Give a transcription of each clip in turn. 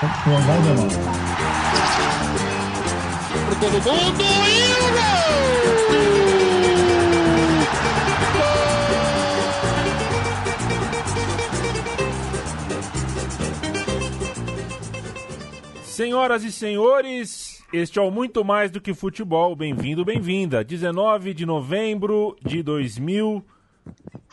Vai, todo mundo Senhoras e senhores, este é o Muito Mais do que Futebol. Bem-vindo, bem-vinda. 19 de novembro de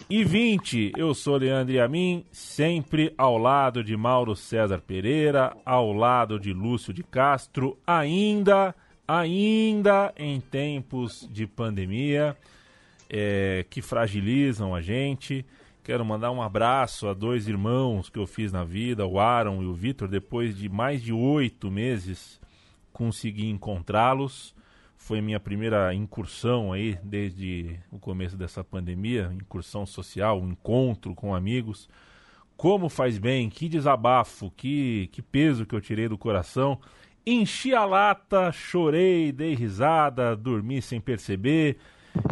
2020. Eu sou Leandro Amin, sempre ao lado de Mauro César Pereira, ao lado de Lúcio de Castro, ainda, ainda em tempos de pandemia é, que fragilizam a gente. Quero mandar um abraço a dois irmãos que eu fiz na vida, o Aaron e o Vitor. Depois de mais de oito meses, consegui encontrá-los. Foi minha primeira incursão aí desde o começo dessa pandemia, incursão social, um encontro com amigos. Como faz bem, que desabafo, que, que peso que eu tirei do coração. Enchi a lata, chorei, dei risada, dormi sem perceber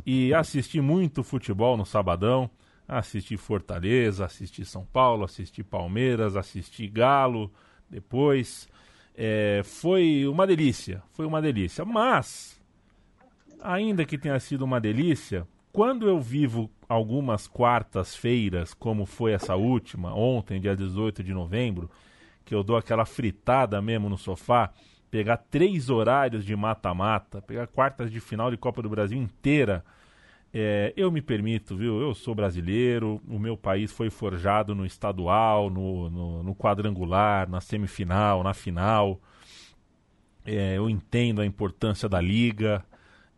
e assisti muito futebol no sabadão assisti Fortaleza, assisti São Paulo, assisti Palmeiras, assisti Galo depois. É, foi uma delícia, foi uma delícia. Mas, ainda que tenha sido uma delícia, quando eu vivo algumas quartas-feiras, como foi essa última, ontem, dia 18 de novembro, que eu dou aquela fritada mesmo no sofá, pegar três horários de mata-mata, pegar quartas de final de Copa do Brasil inteira é, eu me permito, viu? Eu sou brasileiro, o meu país foi forjado no estadual, no, no, no quadrangular, na semifinal, na final. É, eu entendo a importância da liga,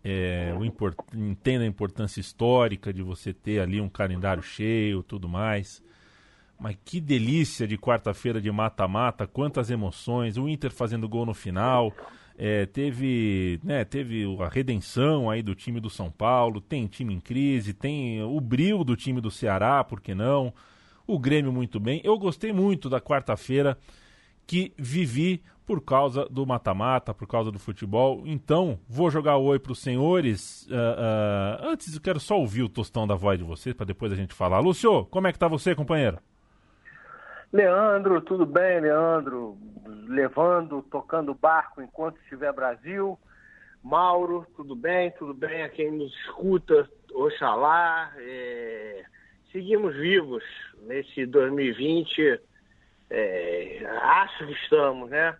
é, import, entendo a importância histórica de você ter ali um calendário cheio, tudo mais. Mas que delícia de quarta-feira de mata-mata, quantas emoções, o Inter fazendo gol no final. É, teve, né, teve a redenção aí do time do São Paulo, tem time em crise, tem o brilho do time do Ceará, por que não? O Grêmio muito bem. Eu gostei muito da quarta-feira que vivi por causa do mata-mata, por causa do futebol. Então, vou jogar oi para os senhores. Uh, uh, antes, eu quero só ouvir o tostão da voz de vocês, para depois a gente falar. Lúcio, como é que tá você, companheiro? Leandro, tudo bem, Leandro? Levando, tocando barco enquanto estiver Brasil. Mauro, tudo bem? Tudo bem a quem nos escuta, Oxalá. É... Seguimos vivos nesse 2020. É... Acho que estamos, né?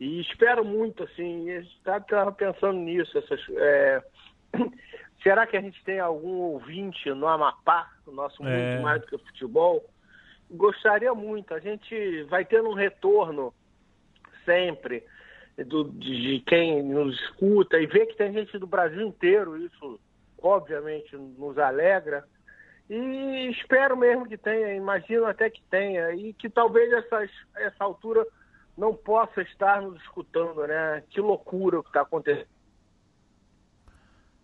E espero muito, assim, estava pensando nisso. Essas, é... Será que a gente tem algum ouvinte no Amapá, no nosso Muito é... Mais do que Futebol? gostaria muito. A gente vai tendo um retorno sempre do, de quem nos escuta e vê que tem gente do Brasil inteiro, isso obviamente nos alegra. E espero mesmo que tenha, imagino até que tenha, e que talvez essas, essa altura não possa estar nos escutando, né? Que loucura o que está acontecendo.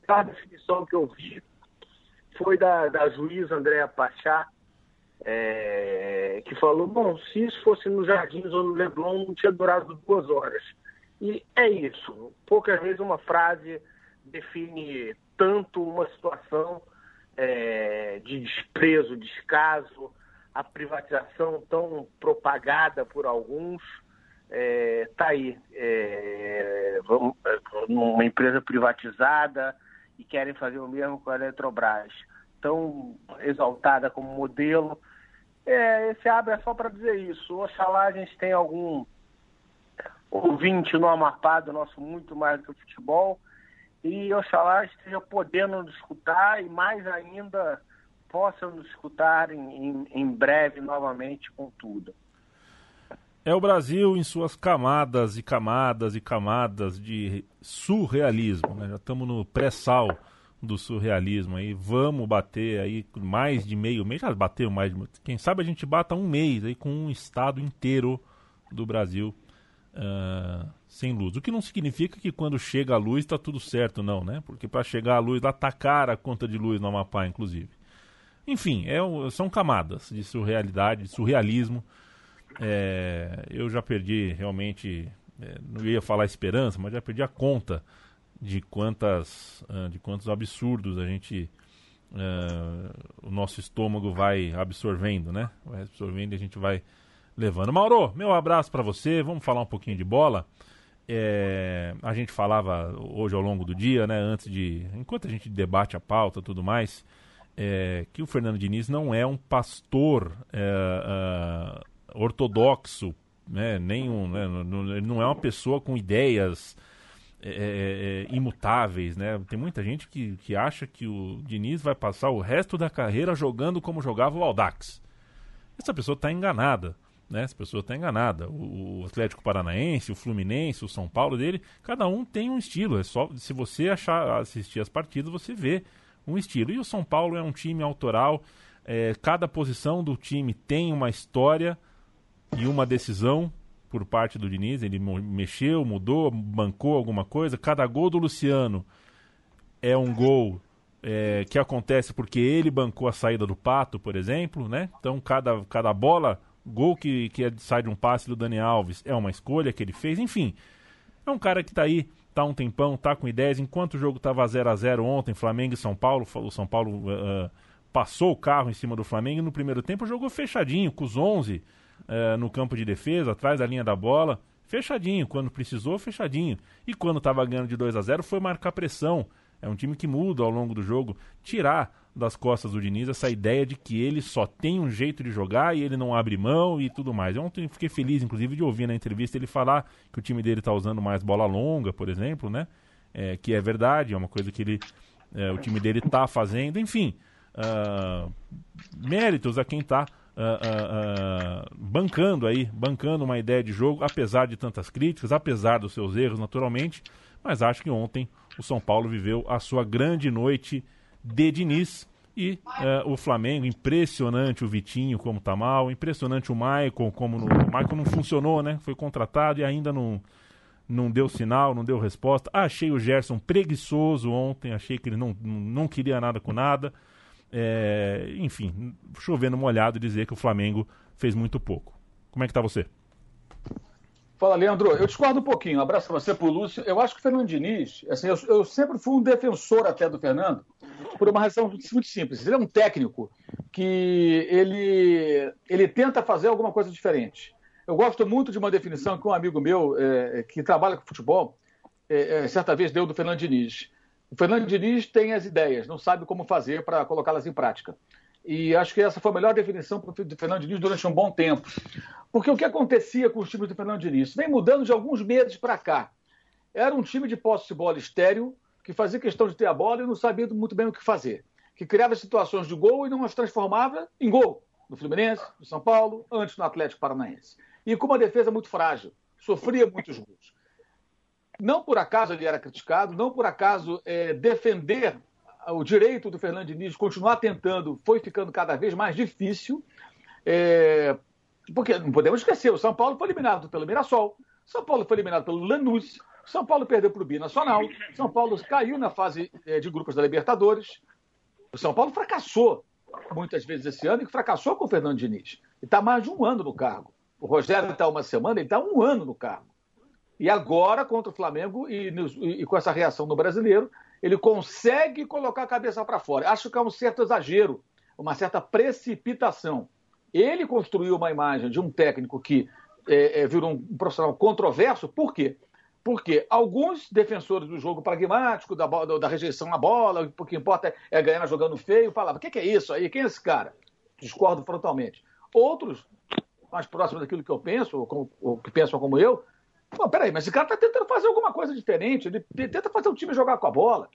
A definição que eu vi foi da, da juíza Andréa Pachá, é, que falou, bom, se isso fosse nos Jardins ou no Leblon, não tinha durado duas horas. E é isso. Poucas vezes uma frase define tanto uma situação é, de desprezo, descaso, a privatização tão propagada por alguns. Está é, aí, é, vamos, numa empresa privatizada e querem fazer o mesmo com a Eletrobras tão exaltada como modelo. É, esse abre é só para dizer isso. Oxalá a gente tenha algum ouvinte no Amapá do nosso muito mais do futebol. E oxalá esteja podendo nos escutar e mais ainda possa nos escutar em, em, em breve novamente com tudo. É o Brasil em suas camadas e camadas e camadas de surrealismo. Né? Já estamos no pré-sal do surrealismo aí. Vamos bater aí mais de meio mês. Já bateu mais de. Quem sabe a gente bata um mês aí com um estado inteiro do Brasil uh, sem luz. O que não significa que quando chega a luz está tudo certo, não, né? Porque para chegar a luz lá tá cara a conta de luz no Amapá, inclusive. Enfim, é, são camadas de surrealidade, de surrealismo. É, eu já perdi realmente, é, não ia falar esperança, mas já perdi a conta de quantas uh, de quantos absurdos a gente uh, o nosso estômago vai absorvendo né vai absorvendo e a gente vai levando. Mauro, meu abraço para você. Vamos falar um pouquinho de bola. É, a gente falava hoje ao longo do dia, né, antes de. Enquanto a gente debate a pauta tudo mais, é, que o Fernando Diniz não é um pastor é, uh, ortodoxo, né, nenhum, né, ele não é uma pessoa com ideias é, é, imutáveis, né? Tem muita gente que, que acha que o Diniz vai passar o resto da carreira jogando como jogava o Aldax. Essa pessoa está enganada né? Essa pessoa está enganada. O, o, Atlético Paranaense, o Fluminense, o São Paulo dele, cada um tem um estilo. É só se você achar assistir as partidas, você vê um estilo. E o São Paulo é um time autoral. É, cada posição do time tem uma história e uma decisão por parte do Diniz. Ele mexeu, mudou, bancou alguma coisa. Cada gol do Luciano é um gol é, que acontece porque ele bancou a saída do Pato, por exemplo, né? Então cada, cada bola Gol que, que é, sai de um passe do Dani Alves é uma escolha que ele fez. Enfim, é um cara que está aí, tá um tempão, tá com ideias. Enquanto o jogo estava 0 a 0 ontem, Flamengo e São Paulo, o São Paulo uh, passou o carro em cima do Flamengo no primeiro tempo jogou fechadinho, com os 11 uh, no campo de defesa, atrás da linha da bola. Fechadinho, quando precisou, fechadinho. E quando estava ganhando de 2 a 0 foi marcar pressão. É um time que muda ao longo do jogo. Tirar das costas do Diniz essa ideia de que ele só tem um jeito de jogar e ele não abre mão e tudo mais. Eu ontem fiquei feliz, inclusive, de ouvir na entrevista ele falar que o time dele está usando mais bola longa, por exemplo, né? É, que é verdade, é uma coisa que ele, é, o time dele está fazendo. Enfim, uh, méritos a quem está uh, uh, bancando aí, bancando uma ideia de jogo, apesar de tantas críticas, apesar dos seus erros, naturalmente. Mas acho que ontem o São Paulo viveu a sua grande noite de Diniz. E uh, o Flamengo, impressionante o Vitinho como tá mal, impressionante o Maicon, como no, o Maicon não funcionou, né? Foi contratado e ainda não, não deu sinal, não deu resposta. Achei o Gerson preguiçoso ontem, achei que ele não, não queria nada com nada. É, enfim, chovendo molhado dizer que o Flamengo fez muito pouco. Como é que tá você? Fala, Leandro. Eu discordo um pouquinho. Um abraço para você, para o Lúcio. Eu acho que o Fernando Diniz, assim, eu, eu, sempre fui um defensor até do Fernando, por uma razão muito simples. Ele é um técnico que ele, ele tenta fazer alguma coisa diferente. Eu gosto muito de uma definição que um amigo meu, é, que trabalha com futebol, é, é, certa vez deu do Fernando Diniz. O Fernando Diniz tem as ideias, não sabe como fazer para colocá-las em prática. E acho que essa foi a melhor definição do Fernando Diniz durante um bom tempo. Porque o que acontecia com os times do Fernando Diniz? Vem mudando de alguns meses para cá. Era um time de posse de bola estéreo, que fazia questão de ter a bola e não sabia muito bem o que fazer. Que criava situações de gol e não as transformava em gol. No Fluminense, no São Paulo, antes no Atlético Paranaense. E com uma defesa muito frágil. Sofria muitos gols. Não por acaso ele era criticado, não por acaso é, defender o direito do Fernando Diniz continuar tentando foi ficando cada vez mais difícil, é, porque não podemos esquecer, o São Paulo foi eliminado pelo Mirassol, São Paulo foi eliminado pelo Lanús, São Paulo perdeu para o Binacional, São Paulo caiu na fase é, de grupos da Libertadores, o São Paulo fracassou muitas vezes esse ano e fracassou com o Fernando Diniz. E está mais de um ano no cargo. O Rogério está uma semana, ele está um ano no cargo. E agora, contra o Flamengo e, e, e com essa reação no brasileiro, ele consegue colocar a cabeça para fora. Acho que é um certo exagero, uma certa precipitação. Ele construiu uma imagem de um técnico que é, é, virou um profissional controverso, por quê? Porque alguns defensores do jogo pragmático, da, da rejeição à bola, o que importa é ganhar jogando feio, falavam: o que, que é isso aí? Quem é esse cara? Discordo frontalmente. Outros, mais próximos daquilo que eu penso, ou, ou que pensam como eu, Pô, peraí, mas esse cara está tentando fazer alguma coisa diferente. Ele tenta fazer o time jogar com a bola.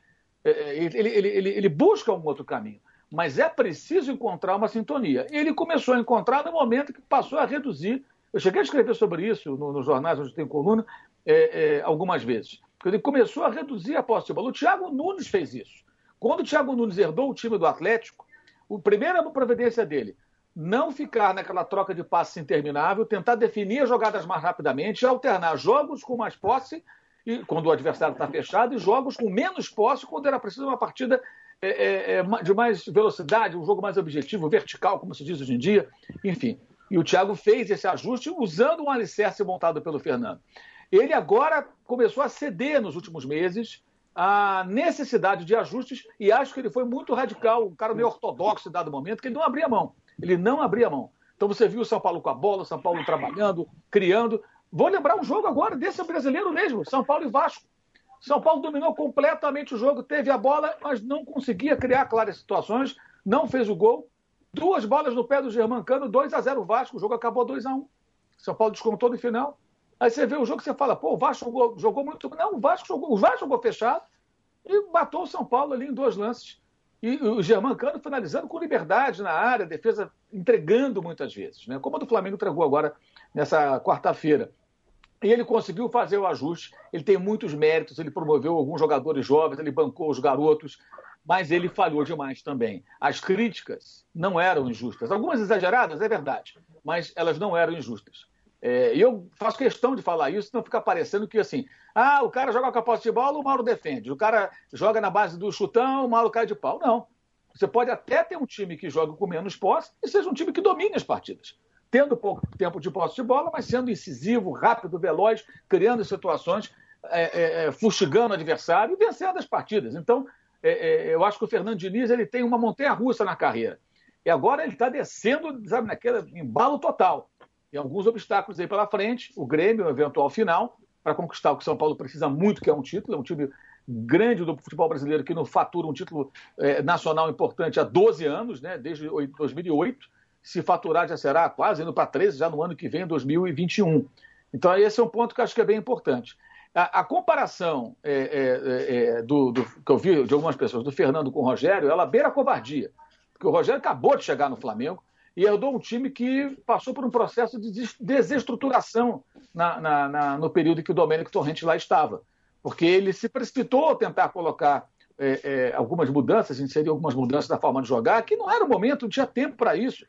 É, é, ele, ele, ele, ele busca um outro caminho. Mas é preciso encontrar uma sintonia. Ele começou a encontrar no momento que passou a reduzir. Eu cheguei a escrever sobre isso nos no jornais onde tem coluna é, é, algumas vezes. Ele começou a reduzir a posse de bola. O Thiago Nunes fez isso. Quando o Thiago Nunes herdou o time do Atlético, a primeira providência dele não ficar naquela troca de passes interminável, tentar definir as jogadas mais rapidamente, alternar jogos com mais posse, e, quando o adversário está fechado, e jogos com menos posse, quando era preciso uma partida é, é, é de mais velocidade, um jogo mais objetivo, vertical, como se diz hoje em dia, enfim. E o Thiago fez esse ajuste usando um alicerce montado pelo Fernando. Ele agora começou a ceder nos últimos meses a necessidade de ajustes e acho que ele foi muito radical, um cara meio ortodoxo em dado momento, que ele não abria mão. Ele não abria mão. Então você viu o São Paulo com a bola, o São Paulo trabalhando, criando. Vou lembrar um jogo agora desse brasileiro mesmo, São Paulo e Vasco. São Paulo dominou completamente o jogo, teve a bola, mas não conseguia criar claras situações, não fez o gol. Duas bolas no pé do Germancano, 2 a 0 Vasco, o jogo acabou 2 a 1 São Paulo descontou no final. Aí você vê o jogo e você fala, pô, o Vasco jogou, jogou muito. Não, o Vasco jogou, o Vasco jogou fechado e matou o São Paulo ali em dois lances. E o Germancano finalizando com liberdade na área, defesa entregando muitas vezes, né? como a do Flamengo entregou agora nessa quarta-feira. E ele conseguiu fazer o ajuste, ele tem muitos méritos, ele promoveu alguns jogadores jovens, ele bancou os garotos, mas ele falhou demais também. As críticas não eram injustas, algumas exageradas, é verdade, mas elas não eram injustas. É, eu faço questão de falar isso, não ficar parecendo que assim, ah, o cara joga com a posse de bola, o Mauro defende. O cara joga na base do chutão, o Mauro cai de pau. Não. Você pode até ter um time que joga com menos posse e seja um time que domine as partidas tendo pouco tempo de posse de bola, mas sendo incisivo, rápido, veloz, criando situações, é, é, é fustigando o adversário e vencendo as partidas. Então, é, é, eu acho que o Fernando Diniz ele tem uma montanha-russa na carreira. E agora ele está descendo, sabe, naquele embalo total. Tem alguns obstáculos aí pela frente, o Grêmio, o eventual final, para conquistar o que o São Paulo precisa muito, que é um título, é um time grande do futebol brasileiro que não fatura um título é, nacional importante há 12 anos, né, desde 2008 se faturar já será quase indo para 13 já no ano que vem, 2021. Então, esse é um ponto que acho que é bem importante. A, a comparação é, é, do, do, que eu vi de algumas pessoas do Fernando com o Rogério, ela beira a covardia. Porque o Rogério acabou de chegar no Flamengo e herdou um time que passou por um processo de desestruturação na, na, na, no período em que o Domênico Torrente lá estava. Porque ele se precipitou a tentar colocar é, é, algumas mudanças, inserir algumas mudanças na forma de jogar, que não era o momento, não tinha tempo para isso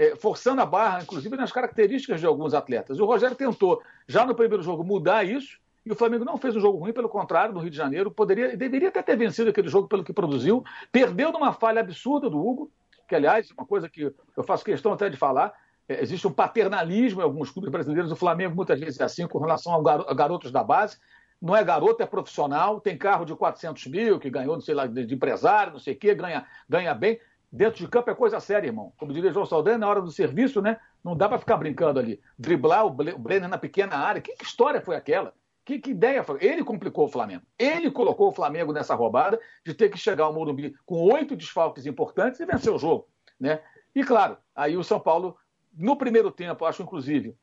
é, forçando a barra, inclusive nas características de alguns atletas. O Rogério tentou, já no primeiro jogo, mudar isso, e o Flamengo não fez um jogo ruim, pelo contrário, no Rio de Janeiro, poderia, deveria até ter vencido aquele jogo pelo que produziu, perdeu numa falha absurda do Hugo, que, aliás, uma coisa que eu faço questão até de falar, é, existe um paternalismo em alguns clubes brasileiros, o Flamengo muitas vezes é assim, com relação a garotos da base, não é garoto, é profissional, tem carro de 400 mil, que ganhou, não sei lá, de empresário, não sei o quê, ganha, ganha bem. Dentro de campo é coisa séria, irmão. Como diria João Saldanha, na hora do serviço, né? Não dá para ficar brincando ali. Driblar o Brenner na pequena área. Que história foi aquela? Que, que, ideia foi? Ele complicou o Flamengo. Ele colocou o Flamengo nessa roubada de ter que chegar ao Morumbi com oito desfalques importantes e vencer o jogo. Né? E claro, aí o São Paulo, no primeiro tempo, acho inclusive,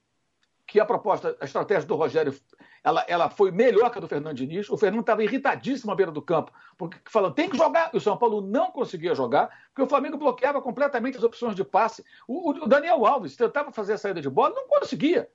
que a proposta, a estratégia do Rogério, ela, ela foi melhor que a do Fernando Diniz. O Fernando estava irritadíssimo à beira do campo, porque falando, tem que jogar. E o São Paulo não conseguia jogar, porque o Flamengo bloqueava completamente as opções de passe. O, o Daniel Alves tentava fazer a saída de bola, não conseguia.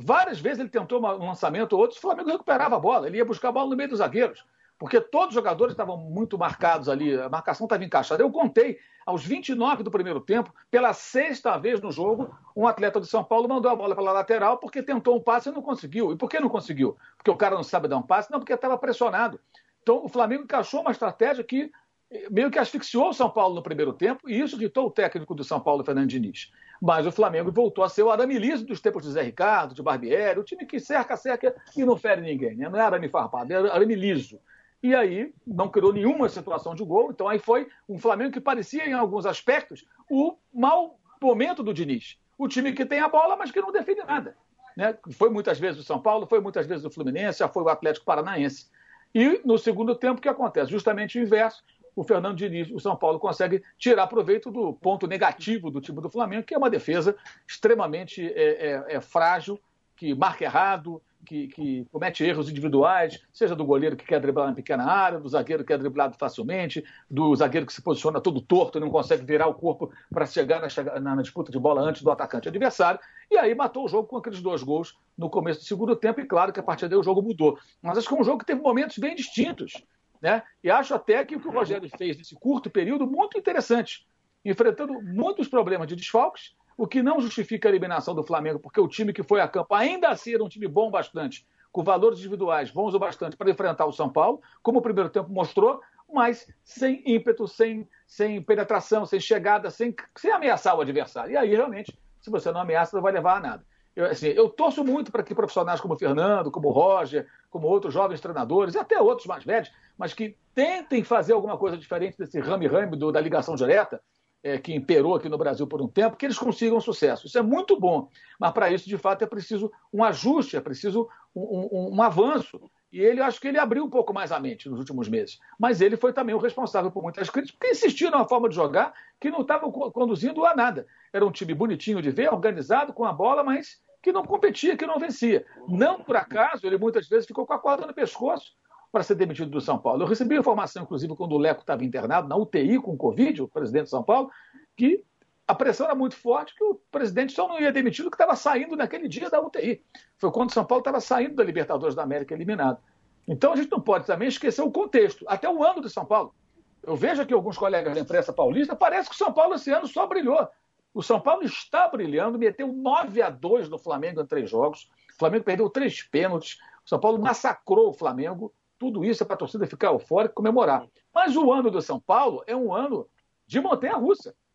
Várias vezes ele tentou um lançamento ou outro, o Flamengo recuperava a bola, ele ia buscar a bola no meio dos zagueiros porque todos os jogadores estavam muito marcados ali, a marcação estava encaixada. Eu contei, aos 29 do primeiro tempo, pela sexta vez no jogo, um atleta do São Paulo mandou a bola para a lateral porque tentou um passe e não conseguiu. E por que não conseguiu? Porque o cara não sabe dar um passe? Não, porque estava pressionado. Então o Flamengo encaixou uma estratégia que eh, meio que asfixiou o São Paulo no primeiro tempo, e isso ditou o técnico do São Paulo, Fernando Diniz. Mas o Flamengo voltou a ser o aramilizo dos tempos de Zé Ricardo, de Barbieri, o time que cerca, cerca e não fere ninguém. Né? Não é arame farpado, é arame liso e aí não criou nenhuma situação de gol. Então aí foi um Flamengo que parecia, em alguns aspectos, o mau momento do Diniz. O time que tem a bola, mas que não define nada. Né? Foi muitas vezes o São Paulo, foi muitas vezes o Fluminense, já foi o Atlético Paranaense. E no segundo tempo, o que acontece? Justamente o inverso. O Fernando Diniz, o São Paulo, consegue tirar proveito do ponto negativo do time do Flamengo, que é uma defesa extremamente é, é, é frágil, que marca errado, que, que, comete erros individuais, seja do goleiro que quer driblar na pequena área, do zagueiro que é driblado facilmente, do zagueiro que se posiciona todo torto e não consegue virar o corpo para chegar na, na, disputa de bola antes do atacante adversário. E aí matou o jogo com aqueles dois gols no começo do segundo tempo, e claro que a partir daí o jogo mudou. Mas acho que é um jogo que teve momentos bem distintos. Né? E acho até que o que o Rogério fez nesse curto período muito interessante, enfrentando muitos problemas de desfalques o que não justifica a eliminação do Flamengo, porque o time que foi a campo ainda assim era um time bom bastante, com valores individuais bons o bastante para enfrentar o São Paulo, como o primeiro tempo mostrou, mas sem ímpeto, sem, sem penetração, sem chegada, sem, sem ameaçar o adversário. E aí, realmente, se você não ameaça, não vai levar a nada. Eu, assim, eu torço muito para que profissionais como o Fernando, como o Roger, como outros jovens treinadores, e até outros mais velhos, mas que tentem fazer alguma coisa diferente desse rame-rame da ligação direta, é, que imperou aqui no Brasil por um tempo, que eles consigam sucesso. Isso é muito bom, mas para isso, de fato, é preciso um ajuste, é preciso um, um, um avanço. E ele, acho que ele abriu um pouco mais a mente nos últimos meses. Mas ele foi também o responsável por muitas críticas, porque insistiu numa forma de jogar que não estava conduzindo a nada. Era um time bonitinho de ver, organizado, com a bola, mas que não competia, que não vencia. Não por acaso, ele muitas vezes ficou com a corda no pescoço para ser demitido do São Paulo. Eu recebi informação, inclusive, quando o Leco estava internado na UTI com Covid, o presidente de São Paulo, que a pressão era muito forte, que o presidente só não ia demitido que estava saindo naquele dia da UTI. Foi quando o São Paulo estava saindo da Libertadores da América eliminado. Então a gente não pode também esquecer o contexto, até o ano de São Paulo. Eu vejo aqui alguns colegas da imprensa paulista, parece que o São Paulo esse ano só brilhou. O São Paulo está brilhando, meteu 9 a 2 no Flamengo em três jogos. O Flamengo perdeu três pênaltis. O São Paulo massacrou o Flamengo. Tudo isso é para a torcida ficar eufórica e comemorar. Mas o ano do São Paulo é um ano de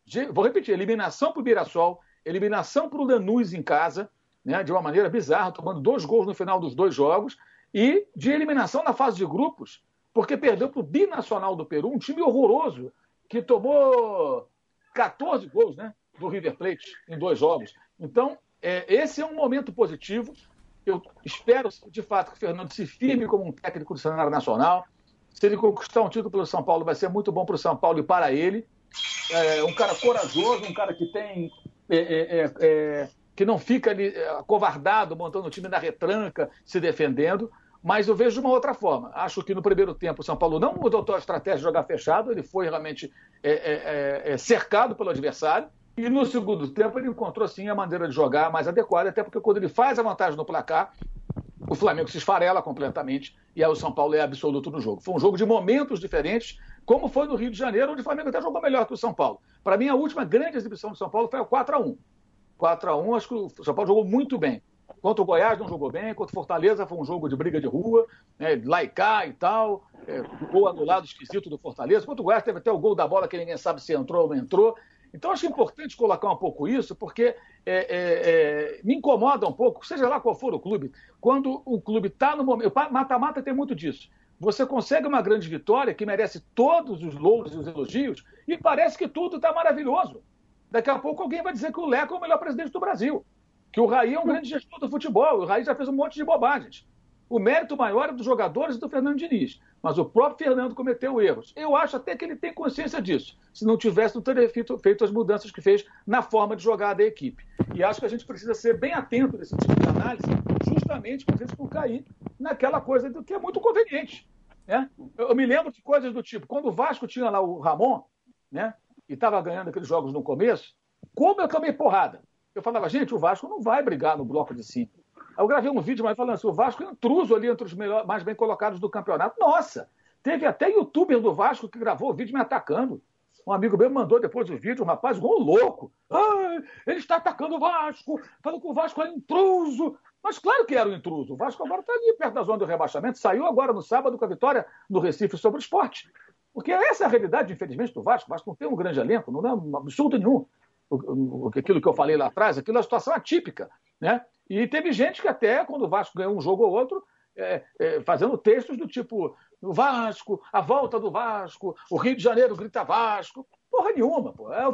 montanha-russa. Vou repetir: eliminação para o Mirassol, eliminação para o Lanús em casa, né, de uma maneira bizarra, tomando dois gols no final dos dois jogos, e de eliminação na fase de grupos, porque perdeu para o Binacional do Peru, um time horroroso, que tomou 14 gols né, do River Plate em dois jogos. Então, é, esse é um momento positivo. Eu espero, de fato, que o Fernando se firme como um técnico do cenário nacional. Se ele conquistar um título pelo São Paulo, vai ser muito bom para o São Paulo e para ele. É um cara corajoso, um cara que tem. É, é, é, é que não fica ali é, acovardado, montando o time na retranca, se defendendo. Mas eu vejo de uma outra forma. Acho que no primeiro tempo o São Paulo não mudou a estratégia de jogar fechado, ele foi realmente cercado pelo adversário. E no segundo tempo ele encontrou sim a maneira de jogar mais adequada, até porque quando ele faz a vantagem no placar, o Flamengo se esfarela completamente e aí o São Paulo é absoluto no jogo. Foi um jogo de momentos diferentes, como foi no Rio de Janeiro, onde o Flamengo até jogou melhor que o São Paulo. Para mim, a última grande exibição do São Paulo foi o 4 a 1 4 a 1 acho que o São Paulo jogou muito bem. Contra o Goiás não jogou bem, contra o Fortaleza foi um jogo de briga de rua, né, cá e tal, é, gol anulado esquisito do Fortaleza. Contra o Goiás teve até o gol da bola que ninguém sabe se entrou ou não entrou. Então, acho importante colocar um pouco isso, porque é, é, é, me incomoda um pouco, seja lá qual for o clube, quando o clube está no momento. Mata-mata tem muito disso. Você consegue uma grande vitória que merece todos os louros e os elogios, e parece que tudo está maravilhoso. Daqui a pouco alguém vai dizer que o Leco é o melhor presidente do Brasil, que o Raí é um grande gestor do futebol, o Raí já fez um monte de bobagens. O mérito maior é dos jogadores e do Fernando Diniz. Mas o próprio Fernando cometeu erros. Eu acho até que ele tem consciência disso. Se não tivesse, não teria feito, feito as mudanças que fez na forma de jogar da equipe. E acho que a gente precisa ser bem atento nesse tipo de análise, justamente para a gente não cair naquela coisa do que é muito conveniente. Né? Eu, eu me lembro de coisas do tipo, quando o Vasco tinha lá o Ramon, né, e estava ganhando aqueles jogos no começo, como eu tomei porrada? Eu falava, gente, o Vasco não vai brigar no bloco de cinco. Eu gravei um vídeo mais falando assim: o Vasco é intruso ali entre os melhor, mais bem colocados do campeonato. Nossa! Teve até youtuber do Vasco que gravou o vídeo me atacando. Um amigo meu mandou depois do vídeo, um rapaz igual louco. Ele está atacando o Vasco, falando que o Vasco é intruso. Mas claro que era um intruso. O Vasco agora está ali perto da zona do rebaixamento. Saiu agora no sábado com a vitória no Recife sobre o esporte. Porque essa é a realidade, infelizmente, do Vasco. O Vasco não tem um grande elenco, não é um absurdo nenhum. Aquilo que eu falei lá atrás, aquilo é uma situação atípica. Né? E teve gente que até, quando o Vasco ganhou um jogo ou outro, é, é, fazendo textos do tipo o Vasco, a volta do Vasco, o Rio de Janeiro grita Vasco. Porra nenhuma, pô. É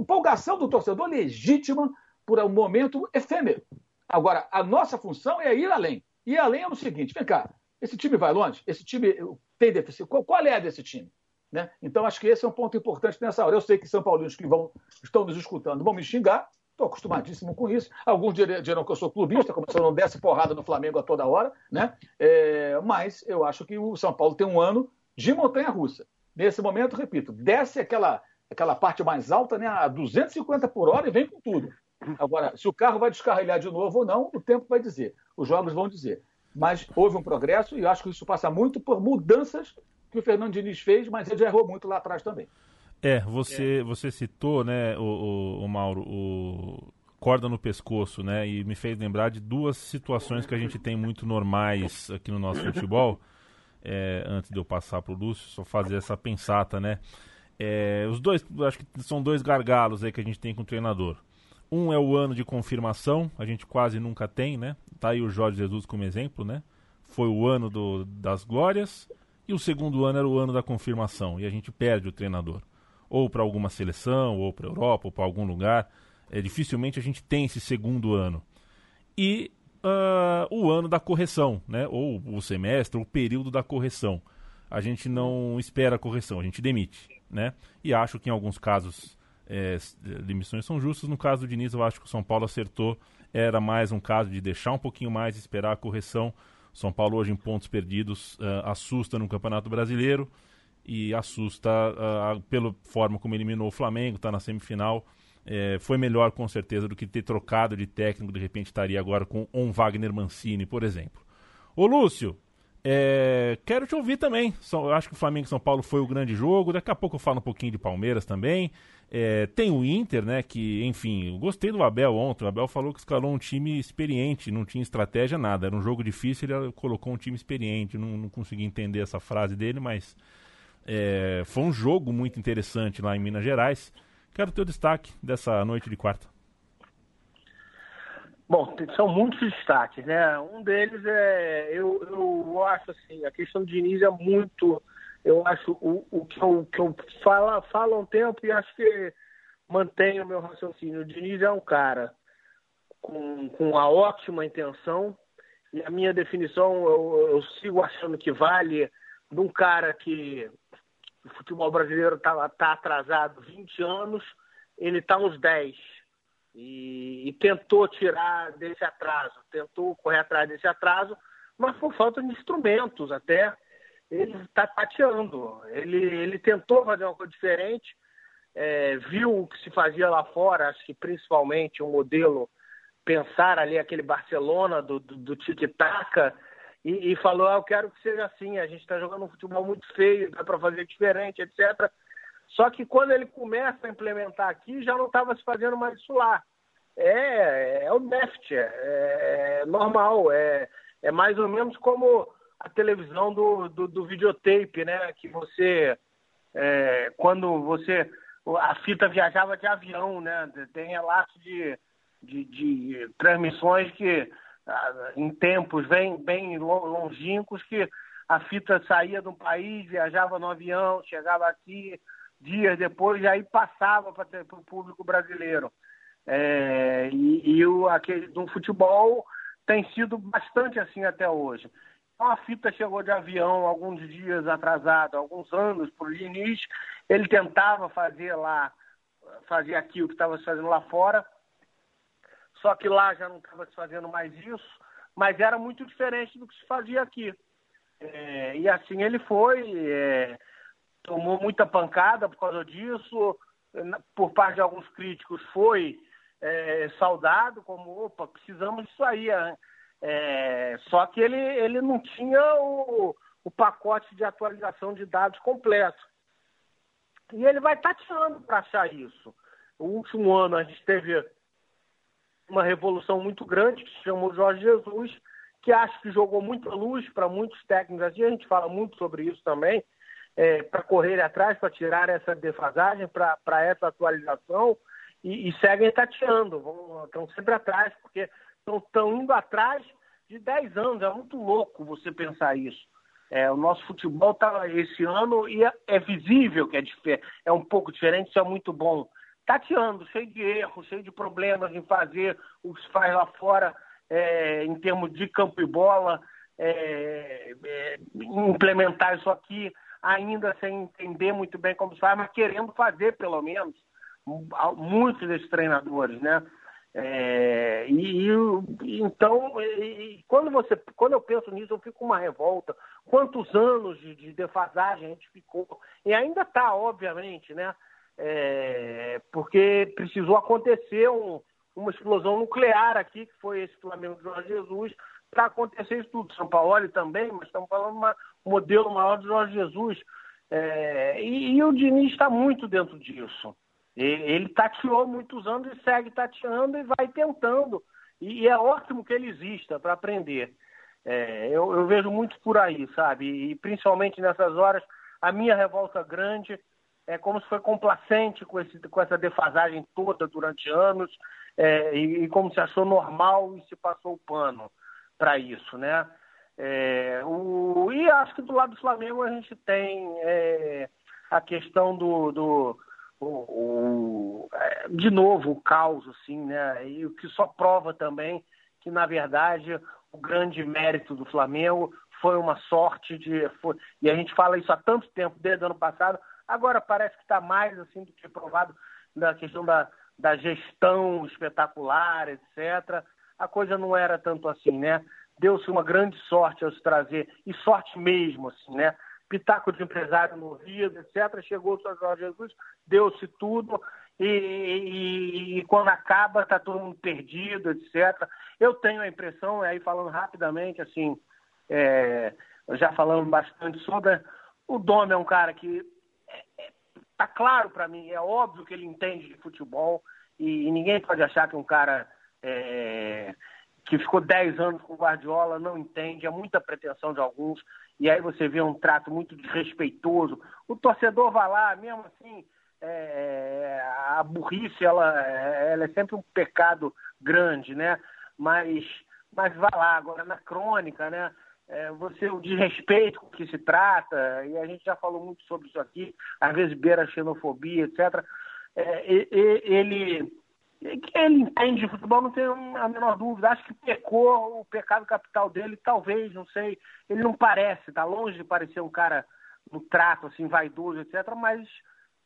empolgação do torcedor legítima por um momento efêmero. Agora, a nossa função é ir além. Ir além é no seguinte: vem cá, esse time vai longe? Esse time tem deficiência? Qual, qual é a desse time? Né? Então, acho que esse é um ponto importante nessa hora. Eu sei que São Paulinos que vão, estão nos escutando vão me xingar, Estou acostumadíssimo com isso. Alguns dirão que eu sou clubista, como se eu não desse porrada no Flamengo a toda hora, né? É, mas eu acho que o São Paulo tem um ano de montanha-russa. Nesse momento, repito, desce aquela, aquela parte mais alta, né, a 250 por hora e vem com tudo. Agora, se o carro vai descarrilhar de novo ou não, o tempo vai dizer. Os jogos vão dizer. Mas houve um progresso e eu acho que isso passa muito por mudanças que o Fernando Diniz fez, mas ele já errou muito lá atrás também. É, você, é. você citou, né, o, o, o, Mauro, o corda no pescoço, né, e me fez lembrar de duas situações que a gente tem muito normais aqui no nosso futebol. É, antes de eu passar para o Lúcio, só fazer essa pensata, né? É, os dois, acho que são dois gargalos aí que a gente tem com o treinador. Um é o ano de confirmação, a gente quase nunca tem, né? Tá aí o Jorge Jesus como exemplo, né? Foi o ano do, das glórias. E o segundo ano era o ano da confirmação, e a gente perde o treinador ou para alguma seleção, ou para Europa, ou para algum lugar. É, dificilmente a gente tem esse segundo ano. E uh, o ano da correção, né? ou o semestre, o período da correção. A gente não espera a correção, a gente demite. Né? E acho que em alguns casos é, demissões são justas. No caso do Diniz, eu acho que o São Paulo acertou. Era mais um caso de deixar um pouquinho mais, esperar a correção. São Paulo hoje em pontos perdidos uh, assusta no Campeonato Brasileiro e assusta uh, pela forma como eliminou o Flamengo, está na semifinal. É, foi melhor com certeza do que ter trocado de técnico, de repente estaria agora com um Wagner Mancini, por exemplo. Ô Lúcio, é, quero te ouvir também. eu acho que o Flamengo e São Paulo foi o grande jogo. Daqui a pouco eu falo um pouquinho de Palmeiras também. É, tem o Inter, né? Que, enfim, gostei do Abel ontem. O Abel falou que escalou um time experiente, não tinha estratégia, nada. Era um jogo difícil, ele colocou um time experiente. Não, não consegui entender essa frase dele, mas é, foi um jogo muito interessante lá em Minas Gerais. Quero ter o destaque dessa noite de quarta. Bom, são muitos destaques, né? Um deles é, eu, eu acho assim, a questão do Diniz é muito, eu acho o, o que eu, que eu falo, falo há um tempo e acho que mantenho o meu raciocínio. O Diniz é um cara com, com uma ótima intenção e a minha definição eu, eu sigo achando que vale de um cara que o futebol brasileiro está tá atrasado 20 anos, ele está uns 10. E, e, tentou tirar desse atraso, tentou correr atrás desse atraso, mas por falta de instrumentos até. Ele está tateando. Ele, ele tentou fazer uma coisa diferente, é, viu o que se fazia lá fora, acho que principalmente o um modelo, pensar ali aquele Barcelona do, do, do tic-tac, e, e, falou: ah, Eu quero que seja assim. A gente está jogando um futebol muito feio, dá para fazer diferente, etc. Só que quando ele começa a implementar aqui, já não estava se fazendo mais isso lá. É, é o déficit, é, é, normal, é, é mais ou menos como a televisão do, do, do videotape, né? Que você, é, quando você, a fita viajava de avião, né? Tem relatos de, de, de transmissões que em tempos bem, bem longínquos que a fita saía do país, viajava no avião, chegava aqui dias depois aí passava para o público brasileiro. É, e, e o aquele, do futebol tem sido bastante assim até hoje. Então a fita chegou de avião alguns dias atrasado, alguns anos para o Diniz. Ele tentava fazer lá, fazer aqui o que estava se fazendo lá fora, só que lá já não estava se fazendo mais isso, mas era muito diferente do que se fazia aqui. É, e assim ele foi, é, tomou muita pancada por causa disso, por parte de alguns críticos foi é, saudado como, opa, precisamos disso aí. Né? É, só que ele, ele não tinha o, o pacote de atualização de dados completo. E ele vai tateando para achar isso. O último ano a gente teve uma revolução muito grande que se chamou Jorge Jesus, que acho que jogou muita luz para muitos técnicos. A gente fala muito sobre isso também, é, para correr atrás, para tirar essa defasagem, para essa atualização, e, e seguem tateando, estão sempre atrás, porque estão indo atrás de 10 anos. É muito louco você pensar isso. É, o nosso futebol está esse ano e é, é visível que é, é um pouco diferente, isso é muito bom tateando, cheio de erros, cheio de problemas em fazer o que se faz lá fora é, em termos de campo e bola, é, é, implementar isso aqui, ainda sem entender muito bem como se faz, mas querendo fazer pelo menos, muitos desses treinadores, né? É, e, e, então, e, quando você, quando eu penso nisso, eu fico com uma revolta. Quantos anos de, de defasagem a gente ficou? E ainda está, obviamente, né? é, porque precisou acontecer um, uma explosão nuclear aqui, que foi esse Flamengo de Jorge Jesus, para acontecer isso tudo. São Paulo também, mas estamos falando de um modelo maior de Jorge Jesus. É, e, e, o Diniz está muito dentro disso. Ele, ele tateou muitos anos e segue tateando e vai tentando. E, e é ótimo que ele exista para aprender. É, eu, eu, vejo muito por aí, sabe? E principalmente nessas horas, a minha revolta grande é como se foi complacente com, esse, com essa defasagem toda durante anos é, e, e, como se achou normal e se passou o pano para isso, né? É, o, e acho que do lado do Flamengo a gente tem é, a questão do, do, o, o, é, de novo o caos, assim, né? E o que só prova também que, na verdade, o grande mérito do Flamengo foi uma sorte de. Foi, e a gente fala isso há tanto tempo, desde o ano passado, agora parece que está mais assim do que provado na questão da, da gestão espetacular, etc. A coisa não era tanto assim, né? Deu-se uma grande sorte ao se trazer, e sorte mesmo, assim, né? pitaco de empresário no Rio, etc. Chegou o Sr. Jorge Jesus, deu-se tudo, e, e, e, quando acaba está todo mundo perdido, etc. Eu tenho a impressão, aí falando rapidamente, assim, é, já falando bastante sobre, o Dom é um cara que é, é, tá claro para mim, é óbvio que ele entende de futebol e, e ninguém pode achar que um cara é, que ficou 10 anos com o Guardiola não entende, é muita pretensão de alguns e aí você vê um trato muito desrespeitoso. O torcedor vai lá, mesmo assim, é, a burrice ela, ela é sempre um pecado grande, né? Mas, mas vai lá, agora na crônica, né? É, você o desrespeito com que se trata, e a gente já falou muito sobre isso aqui, às vezes beira xenofobia, etc. É, ele que ele entende de futebol, não tenho a menor dúvida. Acho que pecou o pecado capital dele, talvez, não sei. Ele não parece, está longe de parecer um cara no trato, assim, vaidoso, etc. Mas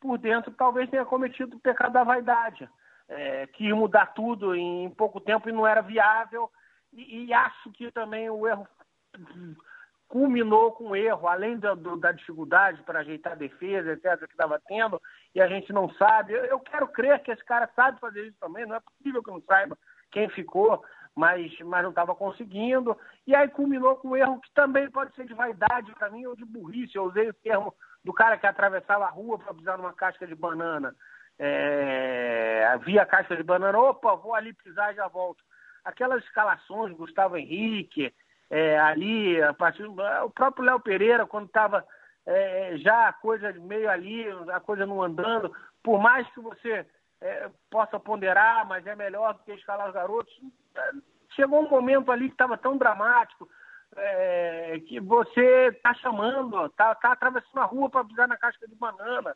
por dentro talvez tenha cometido o pecado da vaidade. É, que ia mudar tudo em pouco tempo e não era viável. E, e acho que também o erro culminou com o erro, além da, do, da dificuldade para ajeitar a defesa, etc., que estava tendo, e a gente não sabe. Eu, eu, quero crer que esse cara sabe fazer isso também, não é possível que não saiba quem ficou, mas, mas não estava conseguindo. E aí culminou com um erro que também pode ser de vaidade para mim ou de burrice. Eu usei o termo do cara que atravessava a rua para pisar numa casca de banana. É, havia a casca de banana, opa, vou ali pisar e já volto. Aquelas escalações, Gustavo Henrique, é, ali, a partir o próprio Léo Pereira, quando estava é, já a coisa meio ali, a coisa não andando, por mais que você é, possa ponderar, mas é melhor do que escalar os garotos, chegou um momento ali que estava tão dramático, é, que você está chamando, está tá atravessando a rua para pisar na casca de banana,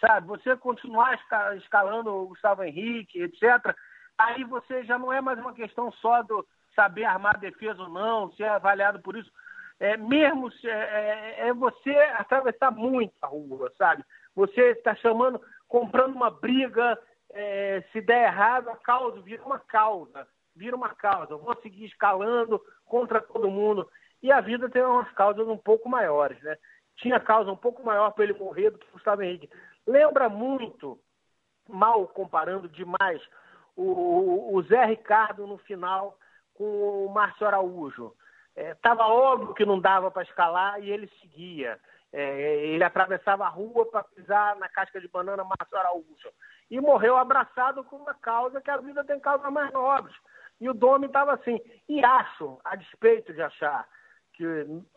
sabe? Você continuar escalando o Gustavo Henrique, etc., aí você já não é mais uma questão só do saber armar defesa ou não, ser avaliado por isso. É, mesmo é, é, é você atravessar muito a rua, sabe? Você está chamando, comprando uma briga, é, se der errado, a causa vira uma causa, vira uma causa. vou seguir escalando contra todo mundo. E a vida tem umas causas um pouco maiores, né? Tinha causa um pouco maior para ele morrer do que o Gustavo Henrique. Lembra muito, mal comparando demais, o, o Zé Ricardo no final com o Márcio Araújo. Estava é, óbvio que não dava para escalar e ele seguia. É, ele atravessava a rua para pisar na casca de banana Márcio Araújo. E morreu abraçado com uma causa que a vida tem causas mais nobres. E o Domi estava assim. E acho, a despeito de achar que,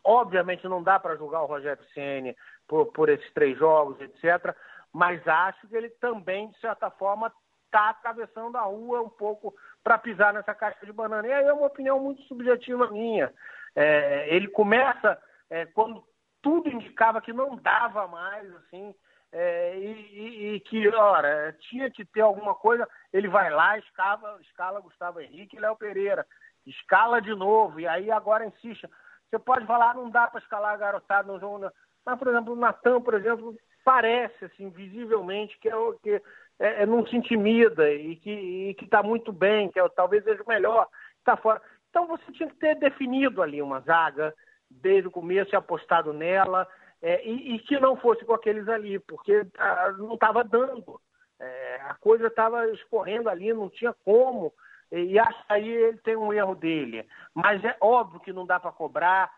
obviamente, não dá para julgar o Rogério Ceni por, por esses três jogos, etc., mas acho que ele também, de certa forma, está atravessando a rua um pouco para pisar nessa casca de banana. E aí é uma opinião muito subjetiva minha. É, ele começa é, quando tudo indicava que não dava mais, assim, é, e, e, e, que, ora, tinha que ter alguma coisa, ele vai lá, escala, escala Gustavo Henrique e Léo Pereira, escala de novo, e aí agora insiste. Você pode falar, não dá para escalar a garotada no jogo, mas, por exemplo, o Natan, por exemplo, parece, assim, visivelmente, que é o que é, é, não se intimida e que está muito bem, que é, talvez seja o melhor, está fora. Então você tinha que ter definido ali uma zaga desde o começo e apostado nela, é, e, e, que não fosse com aqueles ali, porque ah, não estava dando. É, a coisa estava escorrendo ali, não tinha como. E, e acho que aí ele tem um erro dele. Mas é óbvio que não dá para cobrar.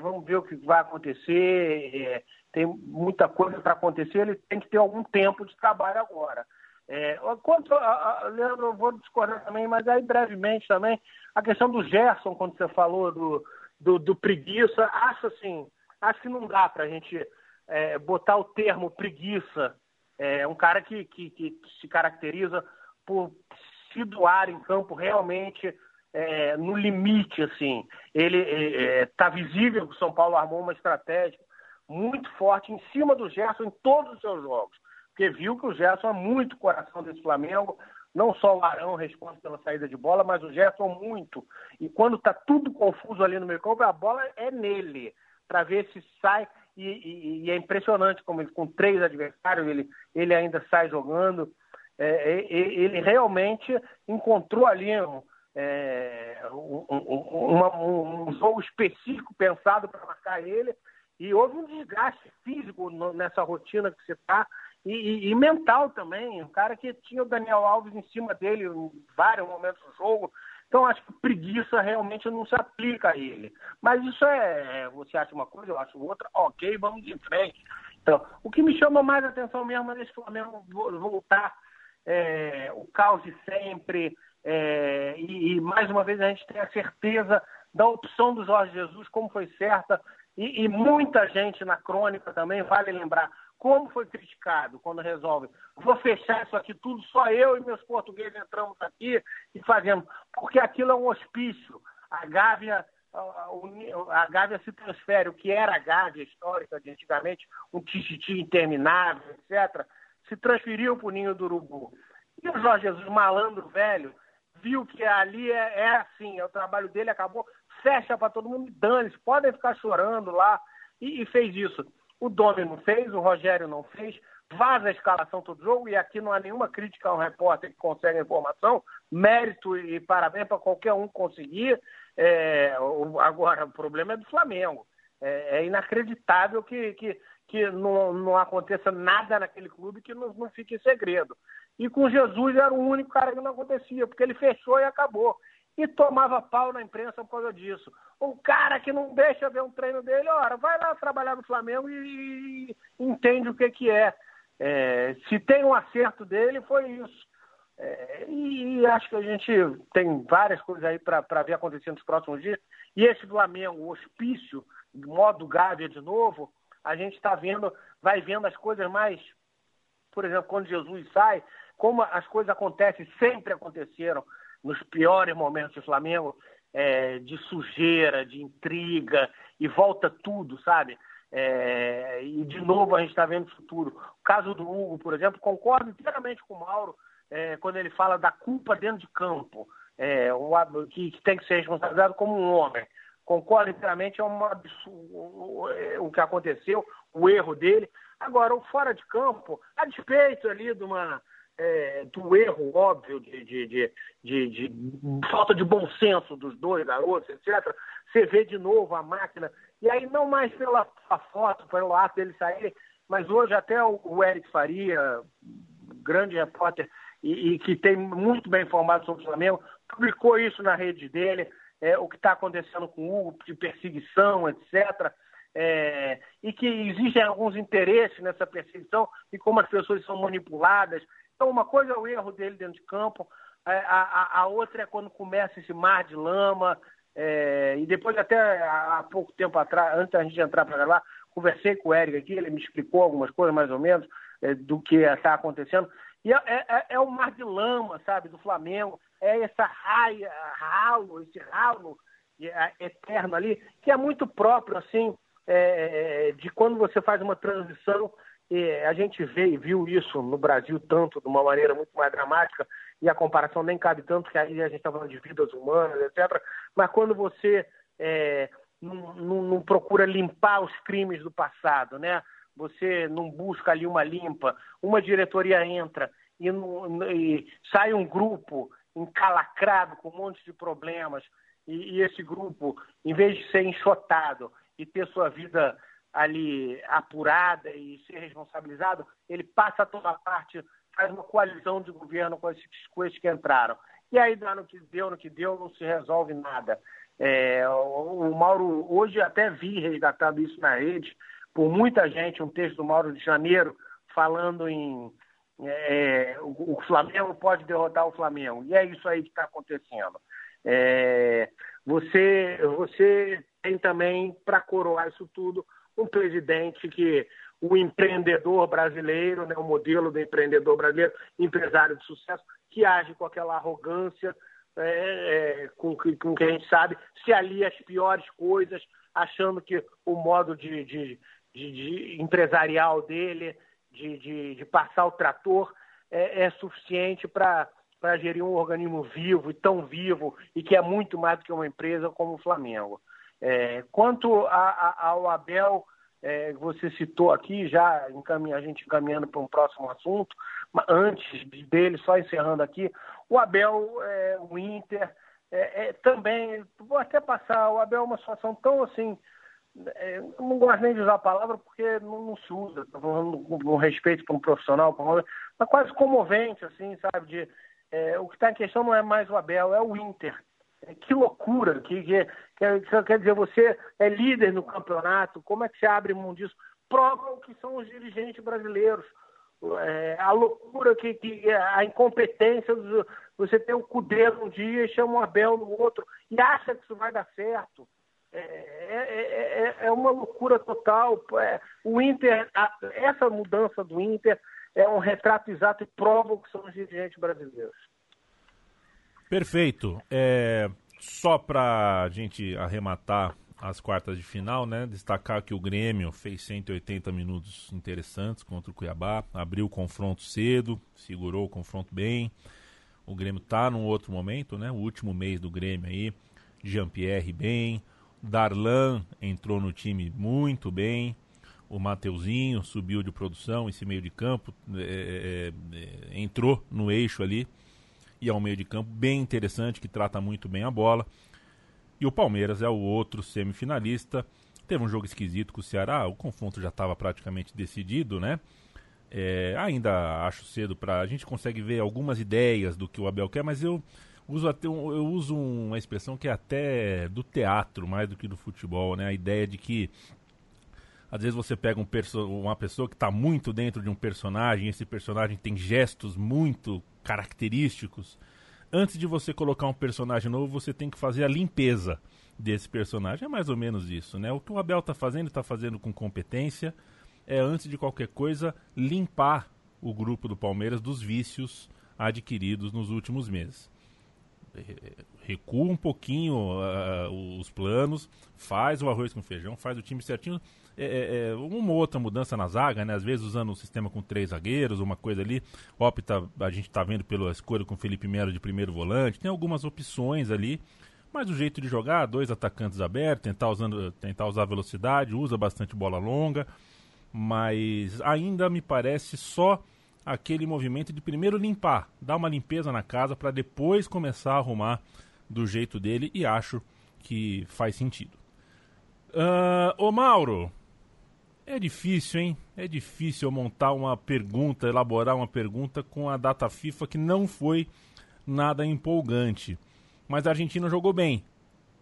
Vamos ver o que vai acontecer. Tem muita coisa para acontecer, ele tem que ter algum tempo de trabalho agora. É, quanto a, a, Leandro, eu vou discordar também, mas aí brevemente também, a questão do Gerson, quando você falou do, do, do preguiça, acho assim, acho que não dá para a gente é, botar o termo preguiça. É um cara que, que, que se caracteriza por se doar em campo realmente é, no limite, assim. Ele está é, é, visível que o São Paulo armou uma estratégia muito forte em cima do Gerson em todos os seus jogos. porque viu que o Gerson é muito coração desse Flamengo. Não só o Arão responde pela saída de bola, mas o Gerson muito. E quando está tudo confuso ali no meio campo, a bola é nele, para ver se sai. E, e, e, é impressionante como ele, com três adversários, ele, ele ainda sai jogando. É, é ele realmente encontrou ali um, é, um, um, um, jogo específico pensado para marcar ele. E houve um desgaste físico nessa rotina que você está e, e, e, mental também. Um cara que tinha o Daniel Alves em cima dele em vários momentos do jogo. Então, acho que preguiça realmente não se aplica a ele. Mas isso é, é. Você acha uma coisa, eu acho outra. Ok, vamos de frente. Então, o que me chama mais atenção mesmo é esse Flamengo voltar é, o caos de sempre. É, e, e, mais uma vez a gente tem a certeza da opção do Jorge Jesus, como foi certa. E, e muita gente na crônica também, vale lembrar, como foi criticado quando resolve, vou fechar isso aqui tudo, só eu e meus portugueses entramos aqui e fazemos, porque aquilo é um hospício. A Gávea, a Gávea se transfere, o que era a Gávea histórica de antigamente, um tititi interminável, etc., se transferiu para o Ninho do Urubu. E o Jorge Jesus, malandro velho, viu que ali é, é assim, é o trabalho dele acabou, fecha para todo mundo, dane-se, podem ficar chorando lá, e, e fez isso. O Domi não fez, o Rogério não fez, vaza a escalação todo jogo, e aqui não há nenhuma crítica a um repórter que consegue a informação, mérito e parabéns para qualquer um conseguir. É, agora, o problema é do Flamengo. É, é inacreditável que, que, que não, não aconteça nada naquele clube que não, não fique em segredo. E com Jesus era o único cara que não acontecia, porque ele fechou e acabou e tomava pau na imprensa por causa disso. Um cara que não deixa ver um treino dele, ora, vai lá trabalhar no Flamengo e, entende o que, que é. é. Se tem um acerto dele, foi isso. É, e, e, acho que a gente tem várias coisas aí para ver acontecendo nos próximos dias. E esse Flamengo, o hospício, modo Gávea de novo, a gente está vendo, vai vendo as coisas mais. Por exemplo, quando Jesus sai, como as coisas acontecem, sempre aconteceram nos piores momentos do Flamengo, é, de sujeira, de intriga, e volta tudo, sabe? É, e de novo a gente está vendo o futuro. O caso do Hugo, por exemplo, concordo inteiramente com o Mauro é, quando ele fala da culpa dentro de campo, é, que, que, tem que ser responsabilizado como um homem. Concordo inteiramente, é uma, o que aconteceu, o erro dele. Agora, o fora de campo, a despeito ali de uma é, do erro óbvio de, de, de, de, falta de bom senso dos dois garotos, etc., você vê de novo a máquina, e aí não mais pela foto, pelo ato dele sair, mas hoje até o, o Eric Faria, grande repórter, e, e, que tem muito bem informado sobre o Flamengo, publicou isso na rede dele, é, o que está acontecendo com o Hugo, de perseguição, etc., é, e que existem alguns interesses nessa perseguição e como as pessoas são manipuladas então, uma coisa é o erro dele dentro de campo, a, a, a outra é quando começa esse mar de lama. É, e depois, até há pouco tempo atrás, antes da gente entrar para gravar, conversei com o Eric aqui, ele me explicou algumas coisas mais ou menos é, do que está acontecendo. E é, é, é, o mar de lama, sabe, do Flamengo. É essa raia, ralo, esse ralo é, eterno ali, que é muito próprio, assim, é, de quando você faz uma transição a gente vê e viu isso no Brasil tanto, de uma maneira muito mais dramática, e a comparação nem cabe tanto, que aí a gente está falando de vidas humanas, etc. Mas quando você é, não, não, não, procura limpar os crimes do passado, né? Você não busca ali uma limpa, uma diretoria entra e, e sai um grupo encalacrado com um monte de problemas, e, e esse grupo, em vez de ser enxotado e ter sua vida ali apurada e ser responsabilizado, ele passa a tomar parte, faz uma coalizão de governo com esses, coisas que entraram. E aí dá no que deu, no que deu, não se resolve nada. É, o, o Mauro, hoje até vi resgatado isso na rede, por muita gente, um texto do Mauro de Janeiro falando em é, o, o, Flamengo pode derrotar o Flamengo. E é isso aí que está acontecendo. É, você, você tem também, para coroar isso tudo, um presidente que o empreendedor brasileiro, né, o modelo do empreendedor brasileiro, empresário de sucesso, que age com aquela arrogância é, é, com, com que a gente sabe, se alia às piores coisas, achando que o modo de, de, de, de empresarial dele de, passar o trator é, é suficiente para gerir um organismo vivo e tão vivo e que é muito mais do que uma empresa como o Flamengo. É, quanto a, a, ao Abel, é, você citou aqui, já encaminha, a gente encaminhando para um próximo assunto, mas antes dele, só encerrando aqui, o Abel, é, o Inter, é, é, também, vou até passar, o Abel é uma situação tão assim, é, não gosto nem de usar a palavra porque não, não se usa, falando com respeito para um profissional, mas quase comovente, assim, sabe? De, é, o que está em questão não é mais o Abel, é o Inter. É, que loucura! Que, que, que, quer dizer, você é líder no campeonato, como é que você abre mão disso? Prova o que são os dirigentes brasileiros. É, a loucura que, que a incompetência você tem o Cudê num dia e chama o Abel no outro e acha que isso vai dar certo. É, é, é, é uma loucura total. o Inter, essa mudança do Inter é um retrato exato e prova o que são os dirigentes brasileiros. Perfeito. É, só para a gente arrematar as quartas de final, né? Destacar que o Grêmio fez 180 minutos interessantes contra o Cuiabá, abriu o confronto cedo, segurou o confronto bem. O Grêmio tá num outro momento, né? O último mês do Grêmio aí, Jean-Pierre bem, Darlan entrou no time muito bem, o Mateuzinho subiu de produção, esse meio de campo é, é, é, entrou no eixo ali e um meio de campo bem interessante que trata muito bem a bola. E o Palmeiras é o outro semifinalista. Teve um jogo esquisito com o Ceará, o confronto já estava praticamente decidido, né? É, ainda acho cedo para a gente consegue ver algumas ideias do que o Abel quer, mas eu uso até eu uso uma expressão que é até do teatro mais do que do futebol, né? A ideia de que às vezes você pega um uma pessoa que está muito dentro de um personagem, esse personagem tem gestos muito característicos. Antes de você colocar um personagem novo, você tem que fazer a limpeza desse personagem. É mais ou menos isso, né? O que o Abel está fazendo, está fazendo com competência. É, antes de qualquer coisa, limpar o grupo do Palmeiras dos vícios adquiridos nos últimos meses recua um pouquinho uh, os planos, faz o arroz com feijão, faz o time certinho. É, é, é, uma outra mudança na zaga, né? Às vezes usando um sistema com três zagueiros, uma coisa ali. Opta, a gente está vendo pela escolha com Felipe Melo de primeiro volante. Tem algumas opções ali. Mas o jeito de jogar, dois atacantes abertos, tentar, usando, tentar usar velocidade, usa bastante bola longa. Mas ainda me parece só aquele movimento de primeiro limpar, dar uma limpeza na casa para depois começar a arrumar do jeito dele e acho que faz sentido. Uh, ô Mauro, é difícil, hein? É difícil montar uma pergunta, elaborar uma pergunta com a data FIFA que não foi nada empolgante. Mas a Argentina jogou bem.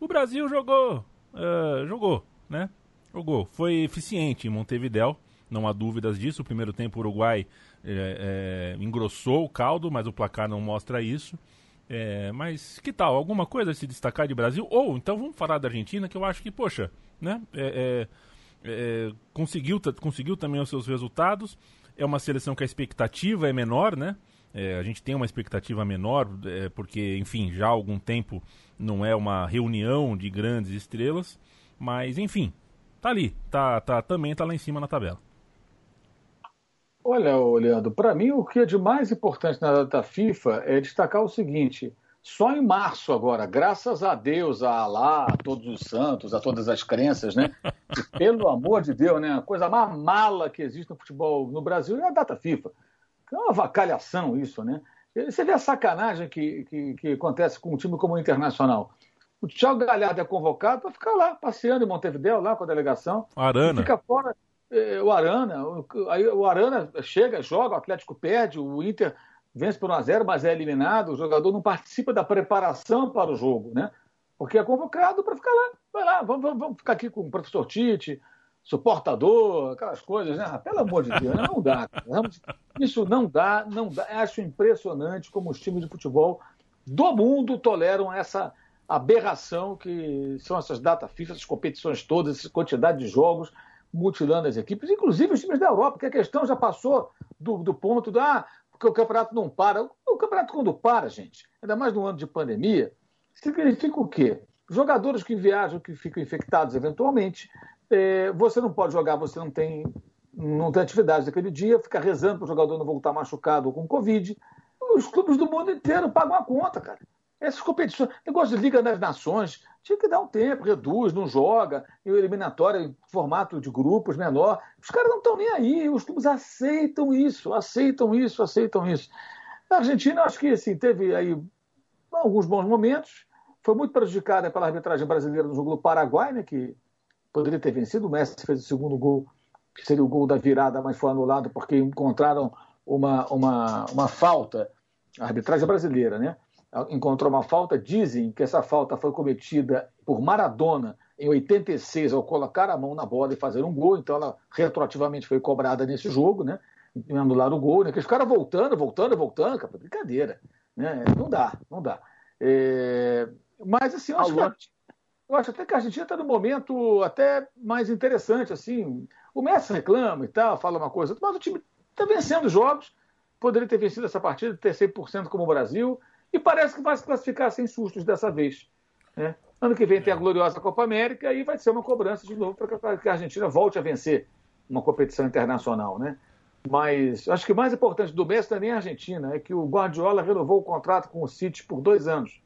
O Brasil jogou, uh, jogou, né? Jogou. Foi eficiente em Montevidéu, não há dúvidas disso. O primeiro tempo o Uruguai é, é, engrossou o caldo, mas o placar não mostra isso. É, mas que tal? Alguma coisa se destacar de Brasil? Ou então vamos falar da Argentina, que eu acho que, poxa, né? É, é, é, conseguiu, conseguiu também os seus resultados. É uma seleção que a expectativa é menor, né? a gente tem uma expectativa menor, porque, enfim, já há algum tempo não é uma reunião de grandes estrelas. Mas, enfim, tá ali, tá, tá, também tá lá em cima na tabela. Olha, Leandro, para mim o que é de mais importante na data FIFA é destacar o seguinte: só em março agora, graças a Deus, a Alá, a todos os santos, a todas as crenças, né? E, pelo amor de Deus, né? A coisa mais mala que existe no futebol no Brasil é a data FIFA. É uma vacalhação isso, né? Você vê a sacanagem que, que, que acontece com um time como o Internacional. O Thiago Galhardo é convocado para ficar lá, passeando em Montevideo, lá com a delegação. Arana. Fica fora é, o Arana, aí o Arana chega, joga, o Atlético perde, o Inter vence por 1x0, mas é eliminado, o jogador não participa da preparação para o jogo, né? Porque é convocado para ficar lá. Vai lá, vamos, vamos, vamos, ficar aqui com o professor Tite, suportador, aquelas coisas, né? Ah, pelo amor de Deus, né? não dá. Isso não dá, não dá. Acho impressionante como os times de futebol do mundo toleram essa aberração que são essas datas FIFA, essas competições todas, essa quantidade de jogos mutilando as equipes, inclusive os times da Europa, porque a questão já passou do, do ponto da ah, porque o campeonato não para. O, o campeonato, quando para, gente, ainda mais no ano de pandemia, significa o quê? Jogadores que viajam, que ficam infectados eventualmente, é, você não pode jogar, você não tem não tem atividade naquele dia, fica rezando para o jogador não voltar machucado ou com Covid. Os clubes do mundo inteiro pagam a conta, cara. Essas competições, negócio de Liga das Nações, tinha que dar um tempo, reduz, não joga, em eliminatória em formato de grupos menor. Os caras não estão nem aí, os clubes aceitam isso, aceitam isso, aceitam isso. A Argentina, acho que assim, teve aí alguns bons momentos, foi muito prejudicada pela arbitragem brasileira no jogo do Paraguai, né, que poderia ter vencido. O Messi fez o segundo gol, que seria o gol da virada, mas foi anulado porque encontraram uma, uma, uma falta, a arbitragem brasileira, né? Encontrou uma falta, dizem que essa falta foi cometida por Maradona em 86 ao colocar a mão na bola e fazer um gol, então ela retroativamente foi cobrada nesse jogo, né? Anular o gol, né? Que os caras voltando, voltando, voltando, cara, brincadeira, né? Não dá, não dá. É... Mas assim, eu acho que eu acho até que a Argentina está num momento até mais interessante, assim. O Messi reclama e tal, fala uma coisa, mas o time está vencendo jogos, poderia ter vencido essa partida, ter 100% como o Brasil, e parece que vai se classificar sem sustos dessa vez. Né? Ano que vem tem a gloriosa Copa América e vai ser uma cobrança de novo para que a Argentina volte a vencer uma competição internacional. Né? Mas acho que o mais importante do Messi também é a Argentina, é que o Guardiola renovou o contrato com o City por dois anos.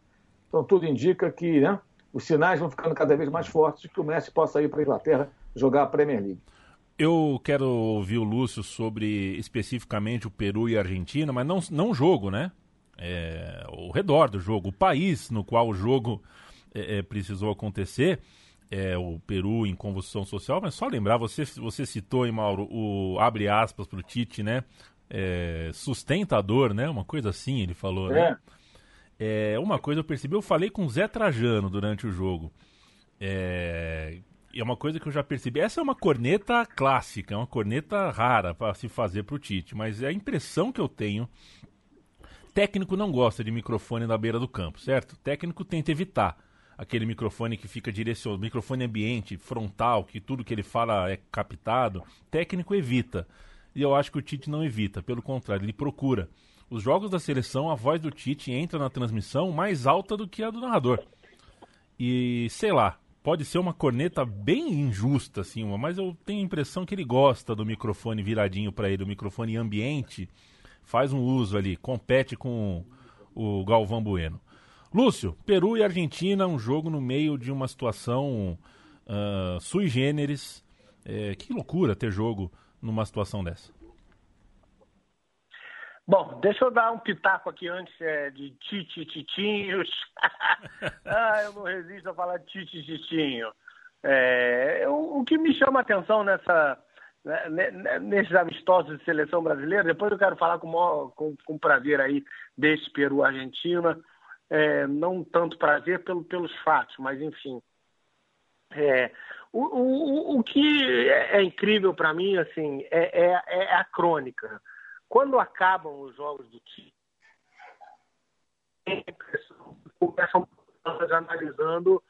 Então tudo indica que né, os sinais vão ficando cada vez mais fortes de que o Messi possa ir para a Inglaterra jogar a Premier League. Eu quero ouvir o Lúcio sobre especificamente o Peru e a Argentina, mas não, não o jogo, né? É, o redor do jogo, o país no qual o jogo é, é, precisou acontecer, é, o Peru em convulsão social, mas só lembrar, você, você citou, hein, Mauro, o abre aspas para o Tite, né? É, sustentador, né? Uma coisa assim, ele falou, né? É. É, uma coisa eu percebi, eu falei com o Zé Trajano durante o jogo. É, é uma coisa que eu já percebi. Essa é uma corneta clássica, é uma corneta rara para se fazer para o Tite, mas é a impressão que eu tenho. Técnico não gosta de microfone na beira do campo, certo? Técnico tenta evitar aquele microfone que fica direcionado, microfone ambiente, frontal, que tudo que ele fala é captado. Técnico evita. E eu acho que o Tite não evita, pelo contrário, ele procura os jogos da seleção, a voz do Tite entra na transmissão mais alta do que a do narrador. E sei lá, pode ser uma corneta bem injusta, assim, mas eu tenho a impressão que ele gosta do microfone viradinho para ele, o microfone ambiente, faz um uso ali, compete com o Galvão Bueno. Lúcio, Peru e Argentina, um jogo no meio de uma situação uh, sui generis. É, que loucura ter jogo numa situação dessa. Bom, deixa eu dar um pitaco aqui antes é, de Titi Titinhos. ah, eu não resisto a falar Titi Titinho. É, o, o, que me chama a atenção nessa, nesses amistosos de seleção brasileira, depois eu quero falar com, maior, com, com prazer aí desse Peru-Argentina. É, não tanto prazer pelo, pelos fatos, mas enfim. É, o, o, o que é, é incrível para mim assim é, é, é a crônica. Quando acabam os jogos do time, começam analisando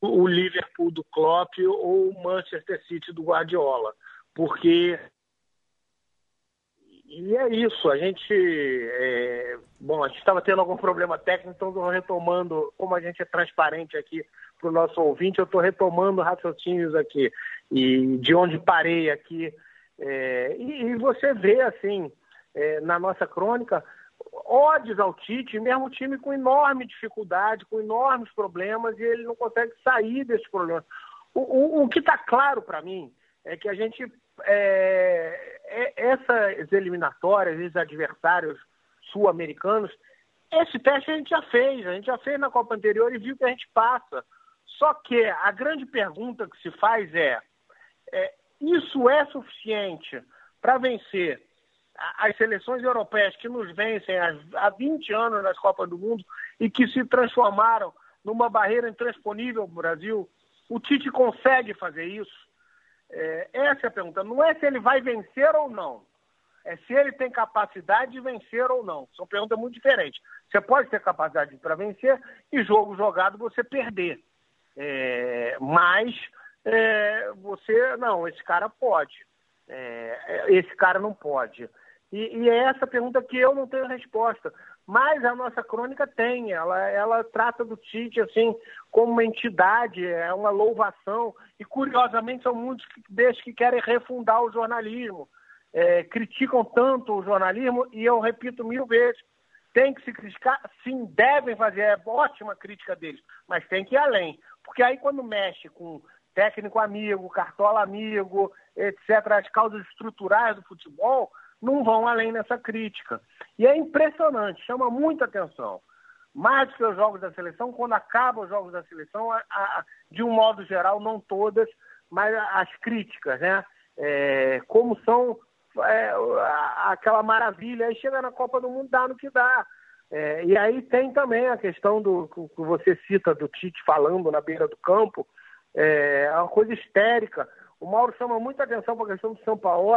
o Liverpool do Klopp ou o Manchester City do Guardiola, porque e é isso, a gente é... bom, a gente estava tendo algum problema técnico, então estou retomando, como a gente é transparente aqui para o nosso ouvinte, eu estou retomando raciocínios aqui e de onde parei aqui é... e, e você vê assim é, na nossa crônica, ódios ao Tite, mesmo time com enorme dificuldade, com enormes problemas, e ele não consegue sair desses problemas. O, o, o que está claro para mim é que a gente, é, é, essas eliminatórias, esses adversários sul-americanos, esse teste a gente já fez, a gente já fez na Copa anterior e viu que a gente passa. Só que a grande pergunta que se faz é, é isso é suficiente para vencer as seleções europeias que nos vencem há 20 anos nas Copas do Mundo e que se transformaram numa barreira intransponível para o Brasil, o Tite consegue fazer isso? É, essa é a pergunta. Não é se ele vai vencer ou não. É se ele tem capacidade de vencer ou não. São perguntas muito diferentes. Você pode ter capacidade para vencer e jogo jogado você perder. É, mas é, você, não, esse cara pode. É, esse cara não pode. E, e, é essa pergunta que eu não tenho resposta. Mas a nossa crônica tem, ela, ela trata do Tite assim como uma entidade, é uma louvação. E curiosamente são muitos desses que querem refundar o jornalismo, é, criticam tanto o jornalismo e eu repito mil vezes, tem que se criticar, sim, devem fazer, é ótima crítica deles, mas tem que ir além. Porque aí quando mexe com técnico amigo, cartola amigo, etc., as causas estruturais do futebol, não vão além nessa crítica. E é impressionante, chama muita atenção. Mais do que os jogos da seleção, quando acabam os jogos da seleção, a, a, de um modo geral, não todas, mas as críticas, né? É, como são é, aquela maravilha, aí chega na Copa do Mundo, dá no que dá. É, e aí tem também a questão do que você cita do Tite falando na beira do campo, é, é uma coisa histérica. O Mauro chama muita atenção para a questão do São Paulo,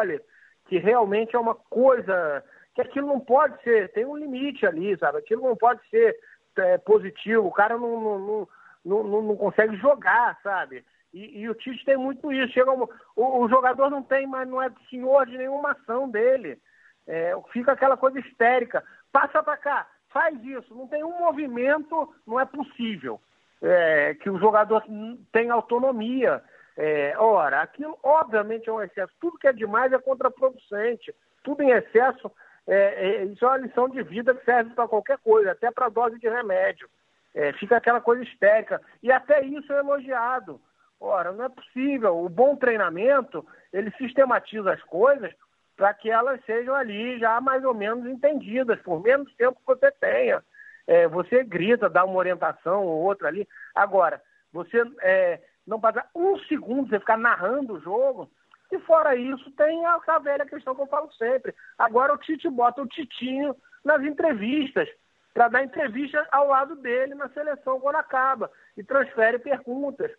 que realmente é uma coisa que aquilo não pode ser, tem um limite ali, sabe? Aquilo não pode ser é, positivo, o cara não, não, não, não, não consegue jogar, sabe? E, e, o Tite tem muito isso. Chega um, o, o, jogador não tem, mas não é senhor de nenhuma ação dele. É, fica aquela coisa histérica. Passa para cá, faz isso. Não tem um movimento, não é possível é, que o jogador tenha autonomia. É, ora, aquilo obviamente é um excesso. Tudo que é demais é contraproducente. Tudo em excesso, é, é, isso é uma lição de vida que serve para qualquer coisa, até para dose de remédio. É, fica aquela coisa histérica. E até isso é elogiado. Ora, não é possível. O bom treinamento, ele sistematiza as coisas para que elas sejam ali já mais ou menos entendidas, por menos tempo que você tenha. É, você grita, dá uma orientação ou outra ali. Agora, você é, não passar um segundo, você ficar narrando o jogo. E fora isso, tem a, a velha questão que eu falo sempre. Agora o Tite bota o Titinho nas entrevistas, para dar entrevista ao lado dele na seleção quando acaba, e transfere perguntas.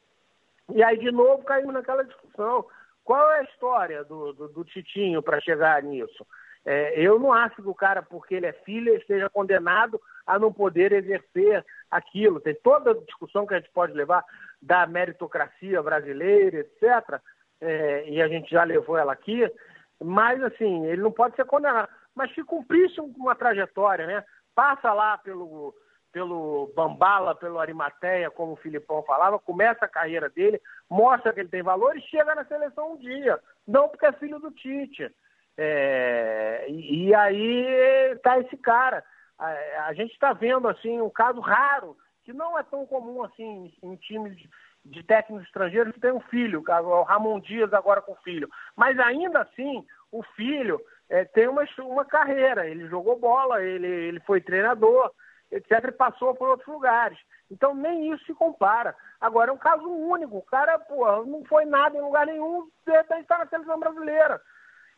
E aí, de novo, caímos naquela discussão. Qual é a história do, do, do Titinho para chegar nisso? É, eu não acho que o cara, porque ele é filho, esteja condenado a não poder exercer aquilo. Tem toda a discussão que a gente pode levar da meritocracia brasileira, etc. É, e a gente já levou ela aqui. Mas, assim, ele não pode ser condenado. Mas se cumprisse uma trajetória, né? Passa lá pelo, pelo Bambala, pelo Arimateia, como o Filipão falava, começa a carreira dele, mostra que ele tem valor e chega na seleção um dia. Não porque é filho do Tite. É, e, e, aí tá esse cara. A, a gente está vendo assim um caso raro, que não é tão comum assim em times de, de técnicos estrangeiros que tem um filho, o Ramon Dias agora com filho. Mas ainda assim, o filho é, tem uma, uma carreira, ele jogou bola, ele, ele foi treinador, etc., e passou por outros lugares. Então nem isso se compara. Agora é um caso único. O cara, não foi nada em lugar nenhum, de repente está na seleção brasileira.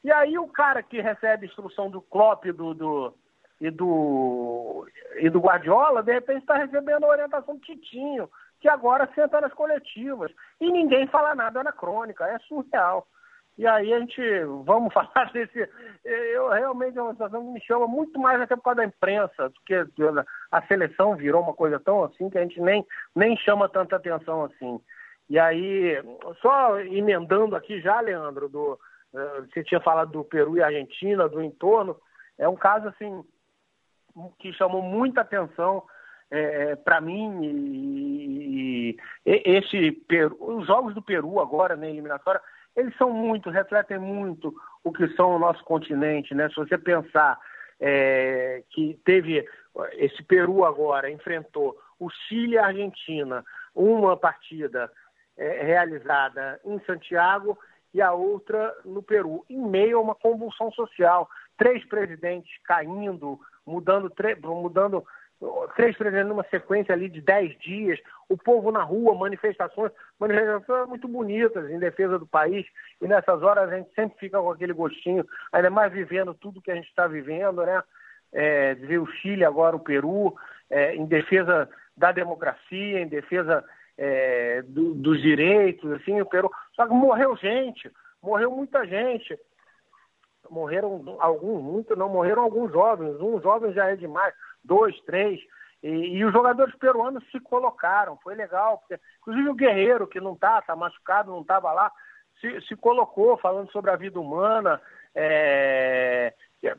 E aí o cara que recebe instrução do Klopp do, do, e, do, e do Guardiola, de repente está recebendo a orientação do Titinho, que agora senta nas coletivas. E ninguém fala nada na crônica. É surreal. E aí a gente, vamos falar desse. Eu realmente é uma situação que me chama muito mais até por causa da imprensa, do que a seleção virou uma coisa tão assim que a gente nem, nem chama tanta atenção assim. E aí, só emendando aqui já, Leandro, do, eh, você tinha falado do Peru e Argentina, do entorno, é um caso assim que chamou muita atenção é, para mim e, e, esse Peru, os jogos do Peru agora na eliminatória eles são muito, refletem muito o que são o nosso continente, né? Se você pensar é, que teve esse Peru agora enfrentou o Chile e a Argentina, uma partida é, realizada em Santiago e a outra no Peru, em meio a uma convulsão social, três presidentes caindo, mudando, mudando três presidentes numa sequência ali de dez dias, o povo na rua, manifestações, manifestações muito bonitas em defesa do país, e nessas horas a gente sempre fica com aquele gostinho, ainda mais vivendo tudo que a gente está vivendo, né? É, ver o Chile, agora o Peru, é, em defesa da democracia, em defesa é, do, dos direitos, assim, o Peru. Só que morreu gente, morreu muita gente. Morreram alguns, muito não, morreram alguns jovens, um jovem já é demais dois, três. E, e, os jogadores peruanos se colocaram, foi legal. Porque, inclusive o Guerreiro, que não está, está machucado, não estava lá, se, se, colocou falando sobre a vida humana, é,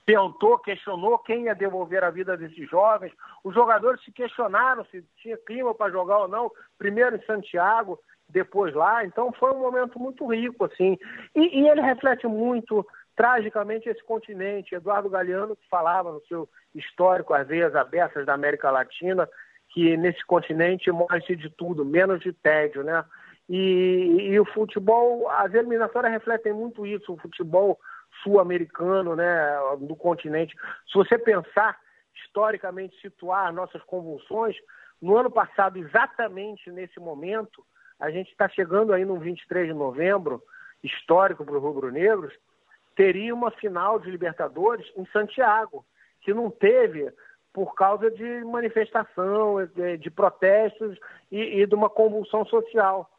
perguntou, questionou quem ia devolver a vida desses jovens. Os jogadores se questionaram se tinha clima para jogar ou não, primeiro em Santiago, depois lá. Então foi um momento muito rico, assim. E, e ele reflete muito, tragicamente, esse continente. Eduardo Galeano, que falava no seu histórico, às vezes, abertas da América Latina, que nesse continente morre de tudo, menos de tédio, né? E, e, o futebol, as eliminatórias refletem muito isso, o futebol sul-americano, né, do continente. Se você pensar historicamente, situar nossas convulsões, no ano passado, exatamente nesse momento, a gente está chegando aí no 23 de novembro, histórico para os rubro-negros, teria uma final de Libertadores em Santiago, que não teve por causa de manifestação, de protestos e, e de uma convulsão social.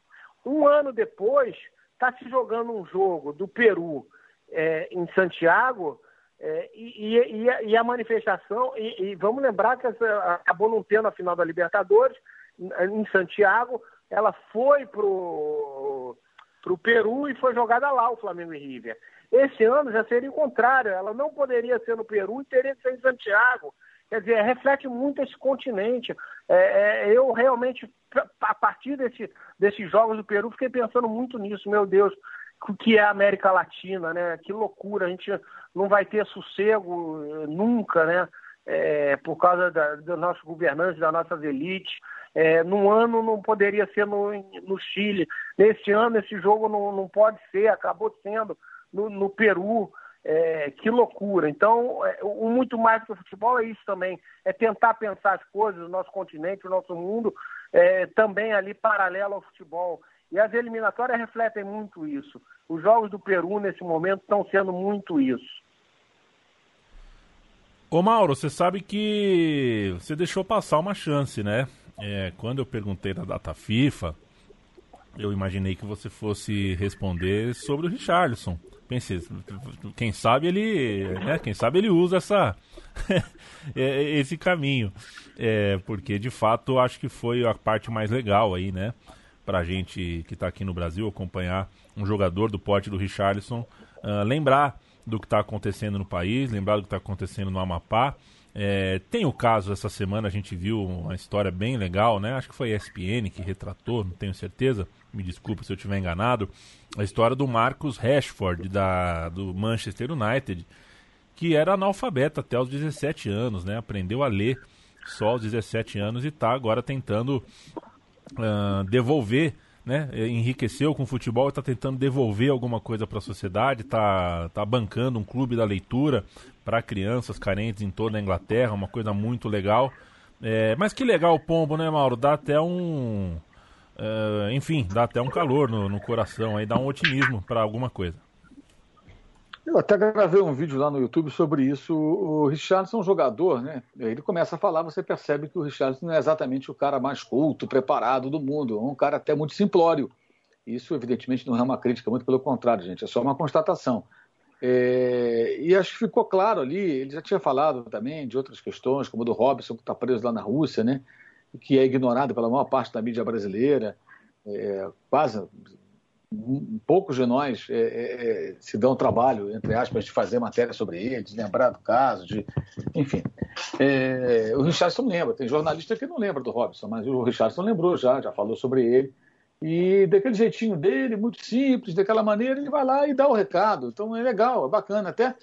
Um ano depois, está se jogando um jogo do Peru é, em Santiago é, e, e, e, a manifestação, e, vamos lembrar que essa, acabou não tendo a final da Libertadores em Santiago, ela foi para o Peru e foi jogada lá o Flamengo e River. Esse ano já seria o contrário, ela não poderia ser no Peru e teria que ser em Santiago. Quer dizer, reflete muito esse continente. É, é, eu realmente, a partir desse, desses jogos do Peru, fiquei pensando muito nisso. Meu Deus, o que é a América Latina, né? Que loucura, a gente não vai ter sossego eh, nunca, né? É, por causa da, dos nossos governantes, das nossas elites. É, num ano não poderia ser no, no Chile. Nesse ano esse jogo não, não pode ser, acabou sendo no, no Peru. É, que loucura. Então, é, o muito mais que o futebol é isso também, é tentar pensar as coisas, o nosso continente, o nosso mundo, é, também ali paralelo ao futebol. E as eliminatórias refletem muito isso. Os jogos do Peru, nesse momento, estão sendo muito isso. Ô Mauro, você sabe que você deixou passar uma chance, né? É, quando eu perguntei da data FIFA, eu imaginei que você fosse responder sobre o Richarlison pensei, quem sabe ele, né, quem sabe ele usa essa é, esse caminho, é, porque de fato acho que foi a parte mais legal aí, né, pra gente que está aqui no Brasil acompanhar um jogador do porte do Richarlison, uh, lembrar do que está acontecendo no país, lembrar do que está acontecendo no Amapá. É, tem o caso essa semana, a gente viu uma história bem legal, né? Acho que foi a ESPN que retratou, não tenho certeza, me desculpa se eu estiver enganado, a história do Marcus Rashford, da, do Manchester United, que era analfabeto até os 17 anos, né? Aprendeu a ler só aos 17 anos e está agora tentando uh, devolver, né? Enriqueceu com o futebol e está tentando devolver alguma coisa para a sociedade, está tá bancando um clube da leitura para crianças carentes em toda a Inglaterra, uma coisa muito legal. É, mas que legal o pombo, né, Mauro? Dá até um Uh, enfim, dá até um calor no, no coração aí, dá um otimismo para alguma coisa. Eu até gravei um vídeo lá no YouTube sobre isso. O Richardson é um jogador, né? Ele começa a falar, você percebe que o Richardson não é exatamente o cara mais culto, preparado do mundo. É um cara até muito simplório. Isso, evidentemente, não é uma crítica, muito pelo contrário, gente. É só uma constatação. É... E acho que ficou claro ali. Ele já tinha falado também de outras questões, como do Robson, que está preso lá na Rússia, né? Que é ignorado pela maior parte da mídia brasileira. É, quase poucos de nós é, é, é, se dão trabalho, entre aspas, de fazer matéria sobre ele, de lembrar do caso, de, enfim. É, o Richardson lembra, tem jornalista que não lembra do Robson, mas o Richardson lembrou já, já falou sobre ele. E daquele jeitinho dele, muito simples, daquela maneira, ele vai lá e dá o recado. Então é legal, é bacana. Até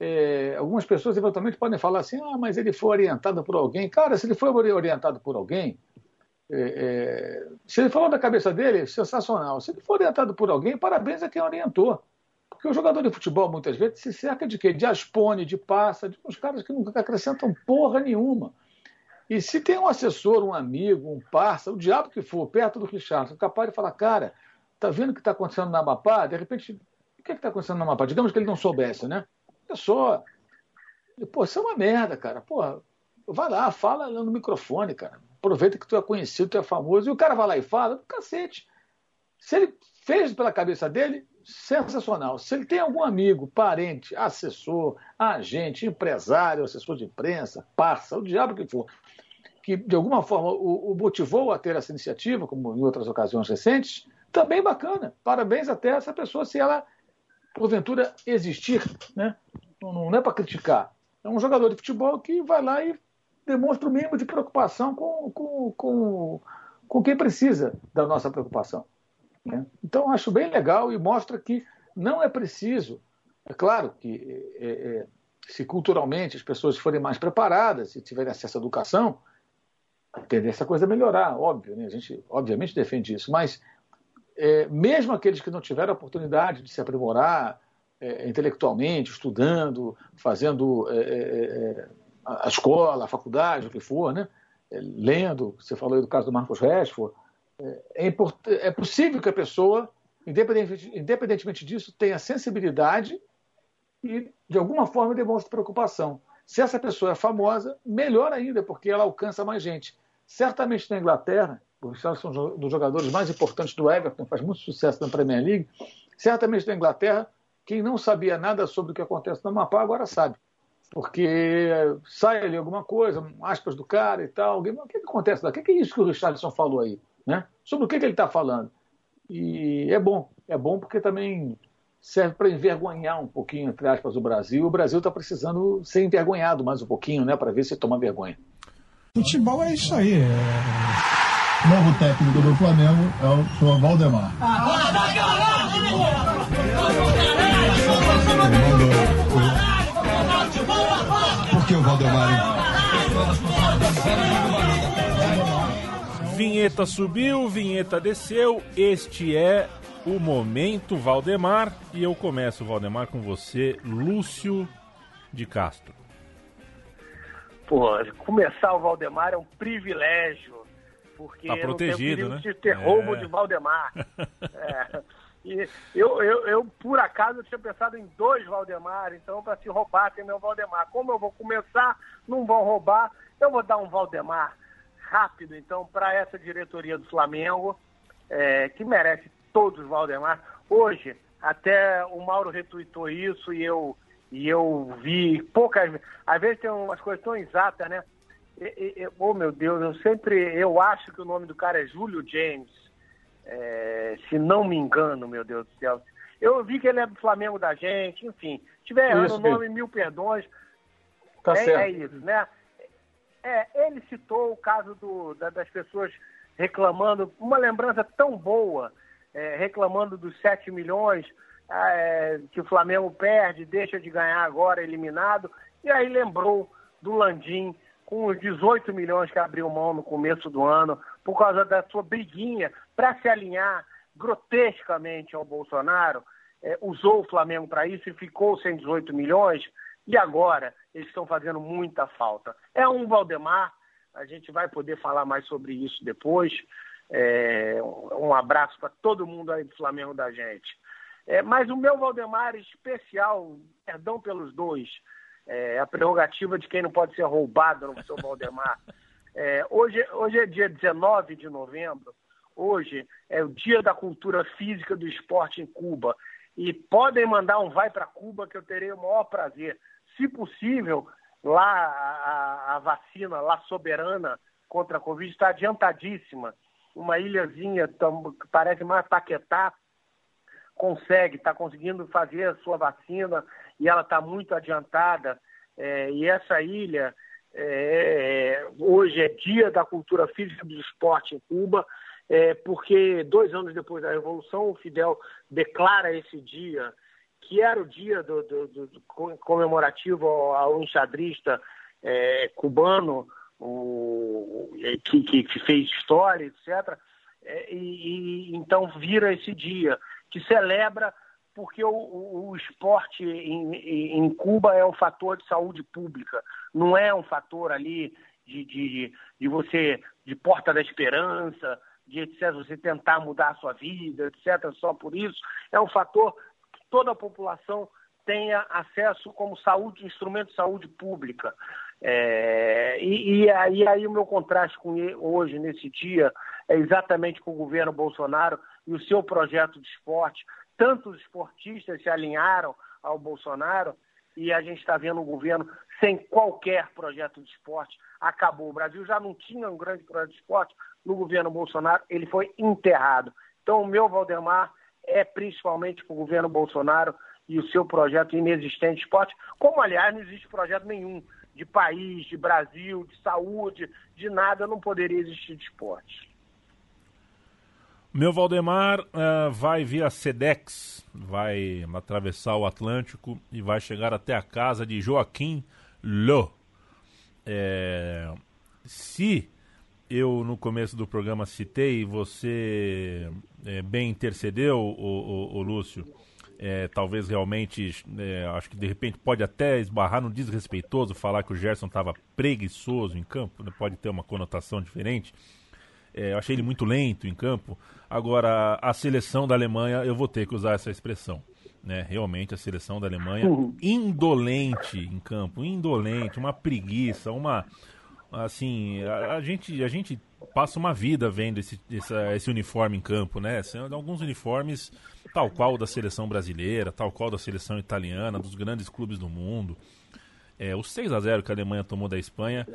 é, algumas pessoas eventualmente podem falar assim: ah, mas ele foi orientado por alguém. Cara, se ele foi orientado por alguém, é, é, se ele falou da cabeça dele, sensacional. Se ele for orientado por alguém, parabéns a quem orientou. Porque o jogador de futebol, muitas vezes, se cerca de quê? De aspone, de passa, de uns caras que nunca acrescentam porra nenhuma. E se tem um assessor, um amigo, um parça, o diabo que for, perto do Richardson, capaz de falar, cara, tá vendo o que está acontecendo na Amapá? De repente, o que é está acontecendo na Amapá? Digamos que ele não soubesse, né? Só. Pô, isso é uma merda, cara. Pô, vai lá, fala no microfone, cara. Aproveita que tu é conhecido, tu é famoso. E o cara vai lá e fala, cacete. Se ele fez pela cabeça dele, sensacional. Se ele tem algum amigo, parente, assessor, agente, empresário, assessor de imprensa, parça, o diabo que for, que de alguma forma o, o motivou a ter essa iniciativa, como em outras ocasiões recentes, também bacana. Parabéns até essa pessoa se ela porventura existir, né? não, não é para criticar. É um jogador de futebol que vai lá e demonstra o mínimo de preocupação com, com, com, com quem precisa da nossa preocupação. Né? Então, acho bem legal e mostra que não é preciso. É claro que é, é, se culturalmente as pessoas forem mais preparadas e tiverem acesso à educação, a tendência a coisa melhorar, óbvio. Né? A gente, obviamente, defende isso. Mas, é, mesmo aqueles que não tiveram a oportunidade de se aprimorar é, intelectualmente, estudando, fazendo é, é, é a escola, a faculdade, o que for, né? lendo, você falou aí do caso do Marcos Rashford, é, é possível que a pessoa, independentemente disso, tenha sensibilidade e, de alguma forma, demonstre preocupação. Se essa pessoa é famosa, melhor ainda, porque ela alcança mais gente. Certamente na Inglaterra, o Richarlison é um dos jogadores mais importantes do Everton, faz muito sucesso na Premier League. Certamente na Inglaterra, quem não sabia nada sobre o que acontece no Amapá agora sabe. Porque sai ali alguma coisa, aspas do cara e tal. Alguém, o que, que acontece lá? O que, que é isso que o Richardson falou aí? Né? Sobre o que, que ele está falando? E é bom, é bom porque também serve para envergonhar um pouquinho, entre aspas, o Brasil. O Brasil está precisando ser envergonhado mais um pouquinho, né, para ver se toma vergonha. Futebol é isso aí. É... Novo técnico do Flamengo é o senhor Valdemar. Por que o Valdemar? Vinheta subiu, vinheta desceu. Este é o momento Valdemar e eu começo Valdemar com você, Lúcio de Castro. Pô, começar o Valdemar é um privilégio, porque tá protegido, né? de ter roubo é. de Valdemar. é. E eu, eu, eu, por acaso, tinha pensado em dois Valdemar, então para se roubar tem meu Valdemar. Como eu vou começar, não vão roubar, eu vou dar um Valdemar rápido, então, para essa diretoria do Flamengo, é, que merece todos os Valdemar. Hoje, até o Mauro retuitou isso e eu, e eu vi poucas Às vezes tem umas coisas tão exatas, né? E, e, oh, meu Deus, eu sempre. Eu acho que o nome do cara é Júlio James. É, se não me engano, meu Deus do céu. Eu vi que ele é do Flamengo da gente, enfim. Se tiver errando o nome, mil perdões. Tá é, certo. é isso, né? É, ele citou o caso do, da, das pessoas reclamando, uma lembrança tão boa, é, reclamando dos 7 milhões é, que o Flamengo perde, deixa de ganhar agora, eliminado, e aí lembrou do Landim com os 18 milhões que abriu mão no começo do ano, por causa da sua briguinha para se alinhar grotescamente ao Bolsonaro, é, usou o Flamengo para isso e ficou sem 18 milhões, e agora eles estão fazendo muita falta. É um Valdemar, a gente vai poder falar mais sobre isso depois. É, um abraço para todo mundo aí do Flamengo da gente. É, mas o meu Valdemar especial, perdão pelos dois, é a prerrogativa de quem não pode ser roubado no seu Valdemar. É, hoje, hoje é dia 19 de novembro, hoje é o Dia da Cultura Física do Esporte em Cuba. E podem mandar um vai para Cuba que eu terei o maior prazer se possível, lá a, a vacina, lá soberana contra a Covid está adiantadíssima. Uma ilhazinha que parece mais Paquetá consegue, está conseguindo fazer a sua vacina e ela está muito adiantada. É, e essa ilha, é, hoje é dia da cultura física do esporte em Cuba, é, porque dois anos depois da Revolução, o Fidel declara esse dia que era o dia do, do, do comemorativo ao, enxadrista é, cubano, o, que, que, que, fez história, etc. É, e, e, então vira esse dia, que celebra porque o, o, esporte em, em, Cuba é um fator de saúde pública, não é um fator ali de, de, de você, de porta da esperança, de etc., você tentar mudar a sua vida, etc., só por isso. É um fator toda a população tenha acesso como saúde, instrumento de saúde pública. É, e, e, aí, aí o meu contraste com hoje, nesse dia, é exatamente com o governo Bolsonaro e o seu projeto de esporte. Tantos esportistas se alinharam ao Bolsonaro e a gente está vendo um governo sem qualquer projeto de esporte. Acabou. O Brasil já não tinha um grande projeto de esporte no governo Bolsonaro, ele foi enterrado. Então, o meu Valdemar é principalmente para o governo Bolsonaro e o seu projeto inexistente de esporte, como aliás não existe projeto nenhum de país, de Brasil, de saúde, de nada, não poderia existir de esporte. Meu Valdemar uh, vai via Sedex, vai atravessar o Atlântico e vai chegar até a casa de Joaquim Lô. É, se eu no começo do programa citei, você é, bem intercedeu, o, o, o Lúcio, é, talvez realmente, é, acho que de repente pode até esbarrar no desrespeitoso falar que o Gerson estava preguiçoso em campo, né? pode ter uma conotação diferente. É, eu achei ele muito lento em campo. Agora, a seleção da Alemanha, eu vou ter que usar essa expressão. Né? Realmente, a seleção da Alemanha, uhum. indolente em campo, indolente, uma preguiça, uma. Assim, a, a gente, a gente passa uma vida vendo esse, essa, esse uniforme em campo, né? Alguns uniformes tal qual da seleção brasileira, tal qual da seleção italiana, dos grandes clubes do mundo. É, o 6 a 0 que a Alemanha tomou da Espanha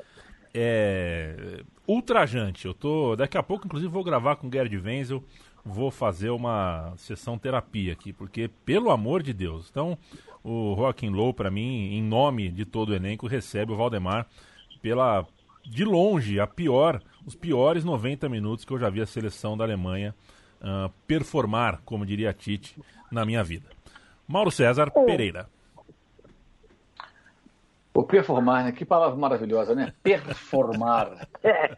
é ultrajante. Eu tô. Daqui a pouco, inclusive, vou gravar com o Gerd Wenzel. Vou fazer uma sessão terapia aqui, porque, pelo amor de Deus. Então, o Joaquim Low, para mim, em nome de todo o elenco, recebe o Valdemar pela. De longe, a pior, os piores 90 minutos que eu já vi a seleção da Alemanha uh, performar, como diria a Tite, na minha vida. Mauro César Pereira. O performar, né? Que palavra maravilhosa, né? Performar. É.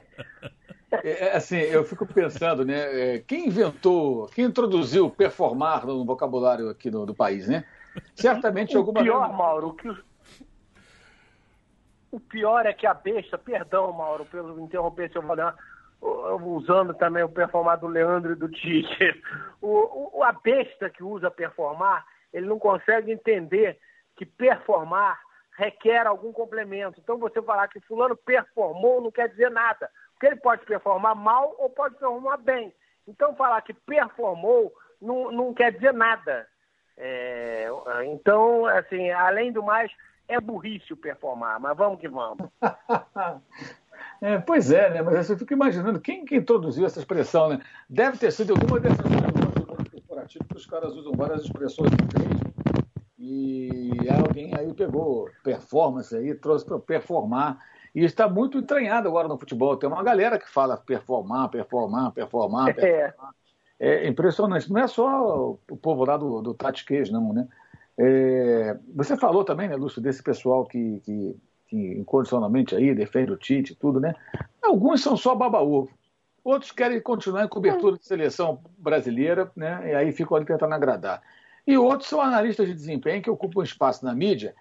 é, é, assim, eu fico pensando, né? É, quem inventou, quem introduziu performar no vocabulário aqui no, do país, né? Certamente o alguma pior, vez... Mauro, o, que... o pior é que a besta, perdão, Mauro, pelo interromper seu Valdemar, usando também o performar do Leandro e do Tite. O, o, a besta que usa performar, ele não consegue entender que performar requer algum complemento. Então, você falar que fulano performou não quer dizer nada, porque ele pode performar mal ou pode performar bem. Então, falar que performou não, não quer dizer nada. É, então, assim, além do mais, é burrice o performar, mas vamos que vamos. é, pois é, né? Mas eu fico imaginando quem que introduziu essa expressão, né? Deve ter sido alguma dessas corporativas que os caras usam várias expressões diferentes e alguém aí pegou performance aí, trouxe para performar. E está muito entranhado agora no futebol. Tem uma galera que fala performar, performar, performar, é. performar. É, é impressionante. Não é só o povo lá do, do Tati não, né? É, você falou também, né, Lúcio, desse pessoal que, que, que incondicionalmente aí defende o Tite e tudo, né? Alguns são só baba-ovo. Outros querem continuar em cobertura de seleção brasileira, né? E aí ficam ali tentando agradar. E outros são analistas de desempenho que ocupam espaço na mídia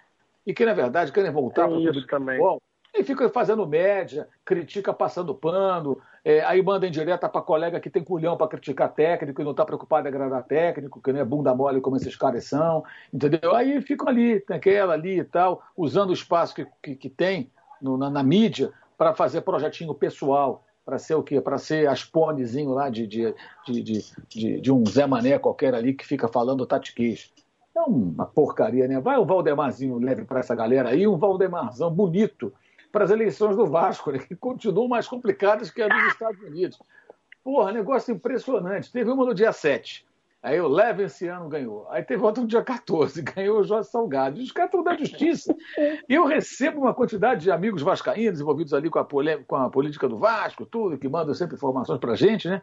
e que, na verdade, querem voltar para o também. Futebol, e fica fazendo média, critica passando pano, é, aí manda em direta para colega que tem culhão para criticar técnico e não está preocupado em agradar técnico, que não é bunda mole como esses caras são, entendeu? Aí ficam ali, naquela ali e tal, usando o espaço que, que, que tem no, na, na mídia para fazer projetinho pessoal para ser o quê? Para ser asponezinho lá de, de, de, de, de um Zé Mané qualquer ali que fica falando tatiquês. É uma porcaria, né? Vai o Valdemarzinho leve para essa galera aí, um Valdemarzão bonito para as eleições do Vasco, né? que continuam mais complicadas que as dos Estados Unidos. Porra, negócio impressionante. Teve uma no dia 7. Aí o Leve esse ano ganhou. Aí teve outro dia 14, ganhou o Jorge Salgado. Os caras estão da justiça. Eu recebo uma quantidade de amigos vascaínos envolvidos ali com a, com a política do Vasco, tudo, que mandam sempre informações pra gente, né?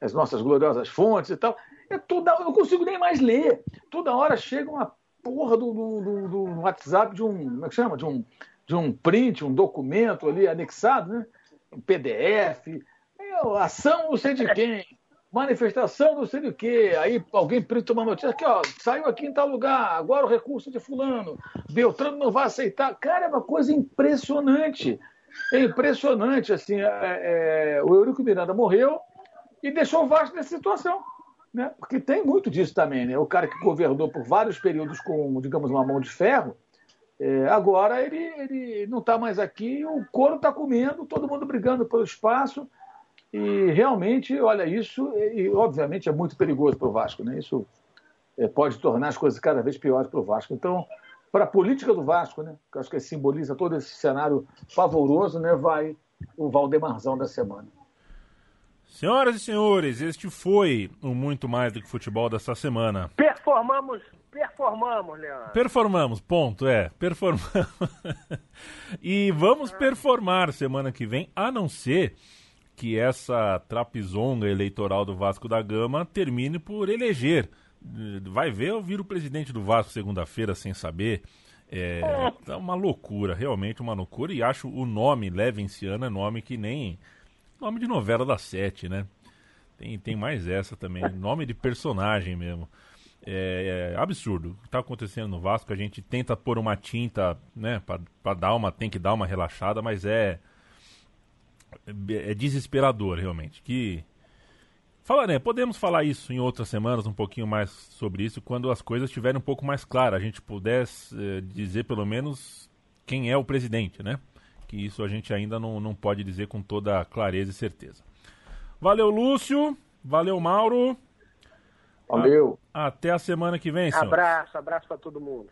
As nossas gloriosas fontes e tal. É toda, eu não consigo nem mais ler. Toda hora chega uma porra do, do, do, do WhatsApp de um. Como é que chama? De um, de um print, um documento ali anexado, né? Um PDF. Ação não sei de quem manifestação não sei do que, aí alguém printa uma notícia, aqui ó, saiu aqui em tal lugar, agora o recurso de fulano, Beltrano não vai aceitar. Cara, é uma coisa impressionante. É impressionante, assim, é, é, o Eurico Miranda morreu e deixou o Vasco nessa situação. Né? Porque tem muito disso também, né? O cara que governou por vários períodos com, digamos, uma mão de ferro, é, agora ele, ele não está mais aqui, o couro está comendo, todo mundo brigando pelo espaço, e realmente, olha, isso, e, obviamente é muito perigoso para o Vasco, né? Isso é, pode tornar as coisas cada vez piores para o Vasco. Então, para a política do Vasco, né? Que acho que simboliza todo esse cenário pavoroso, né? Vai o Valdemarzão da semana. Senhoras e senhores, este foi o Muito Mais do que Futebol dessa semana. Performamos, performamos, Leandro. Performamos, ponto, é, performamos. e vamos performar semana que vem, a não ser que essa trapizonga eleitoral do Vasco da Gama termine por eleger. Vai ver, eu viro o presidente do Vasco segunda-feira sem saber. É, é uma loucura, realmente uma loucura. E acho o nome Levenciano é nome que nem Nome de novela da sete, né? Tem, tem mais essa também. Nome de personagem mesmo. É, é, absurdo. O que está acontecendo no Vasco, a gente tenta pôr uma tinta, né, para dar uma, tem que dar uma relaxada, mas é é desesperador realmente. Que fala, né, podemos falar isso em outras semanas um pouquinho mais sobre isso quando as coisas estiverem um pouco mais claras, a gente pudesse é, dizer pelo menos quem é o presidente, né? que isso a gente ainda não, não pode dizer com toda clareza e certeza. Valeu, Lúcio. Valeu, Mauro. Valeu. A, até a semana que vem, senhor. Abraço, abraço para todo mundo.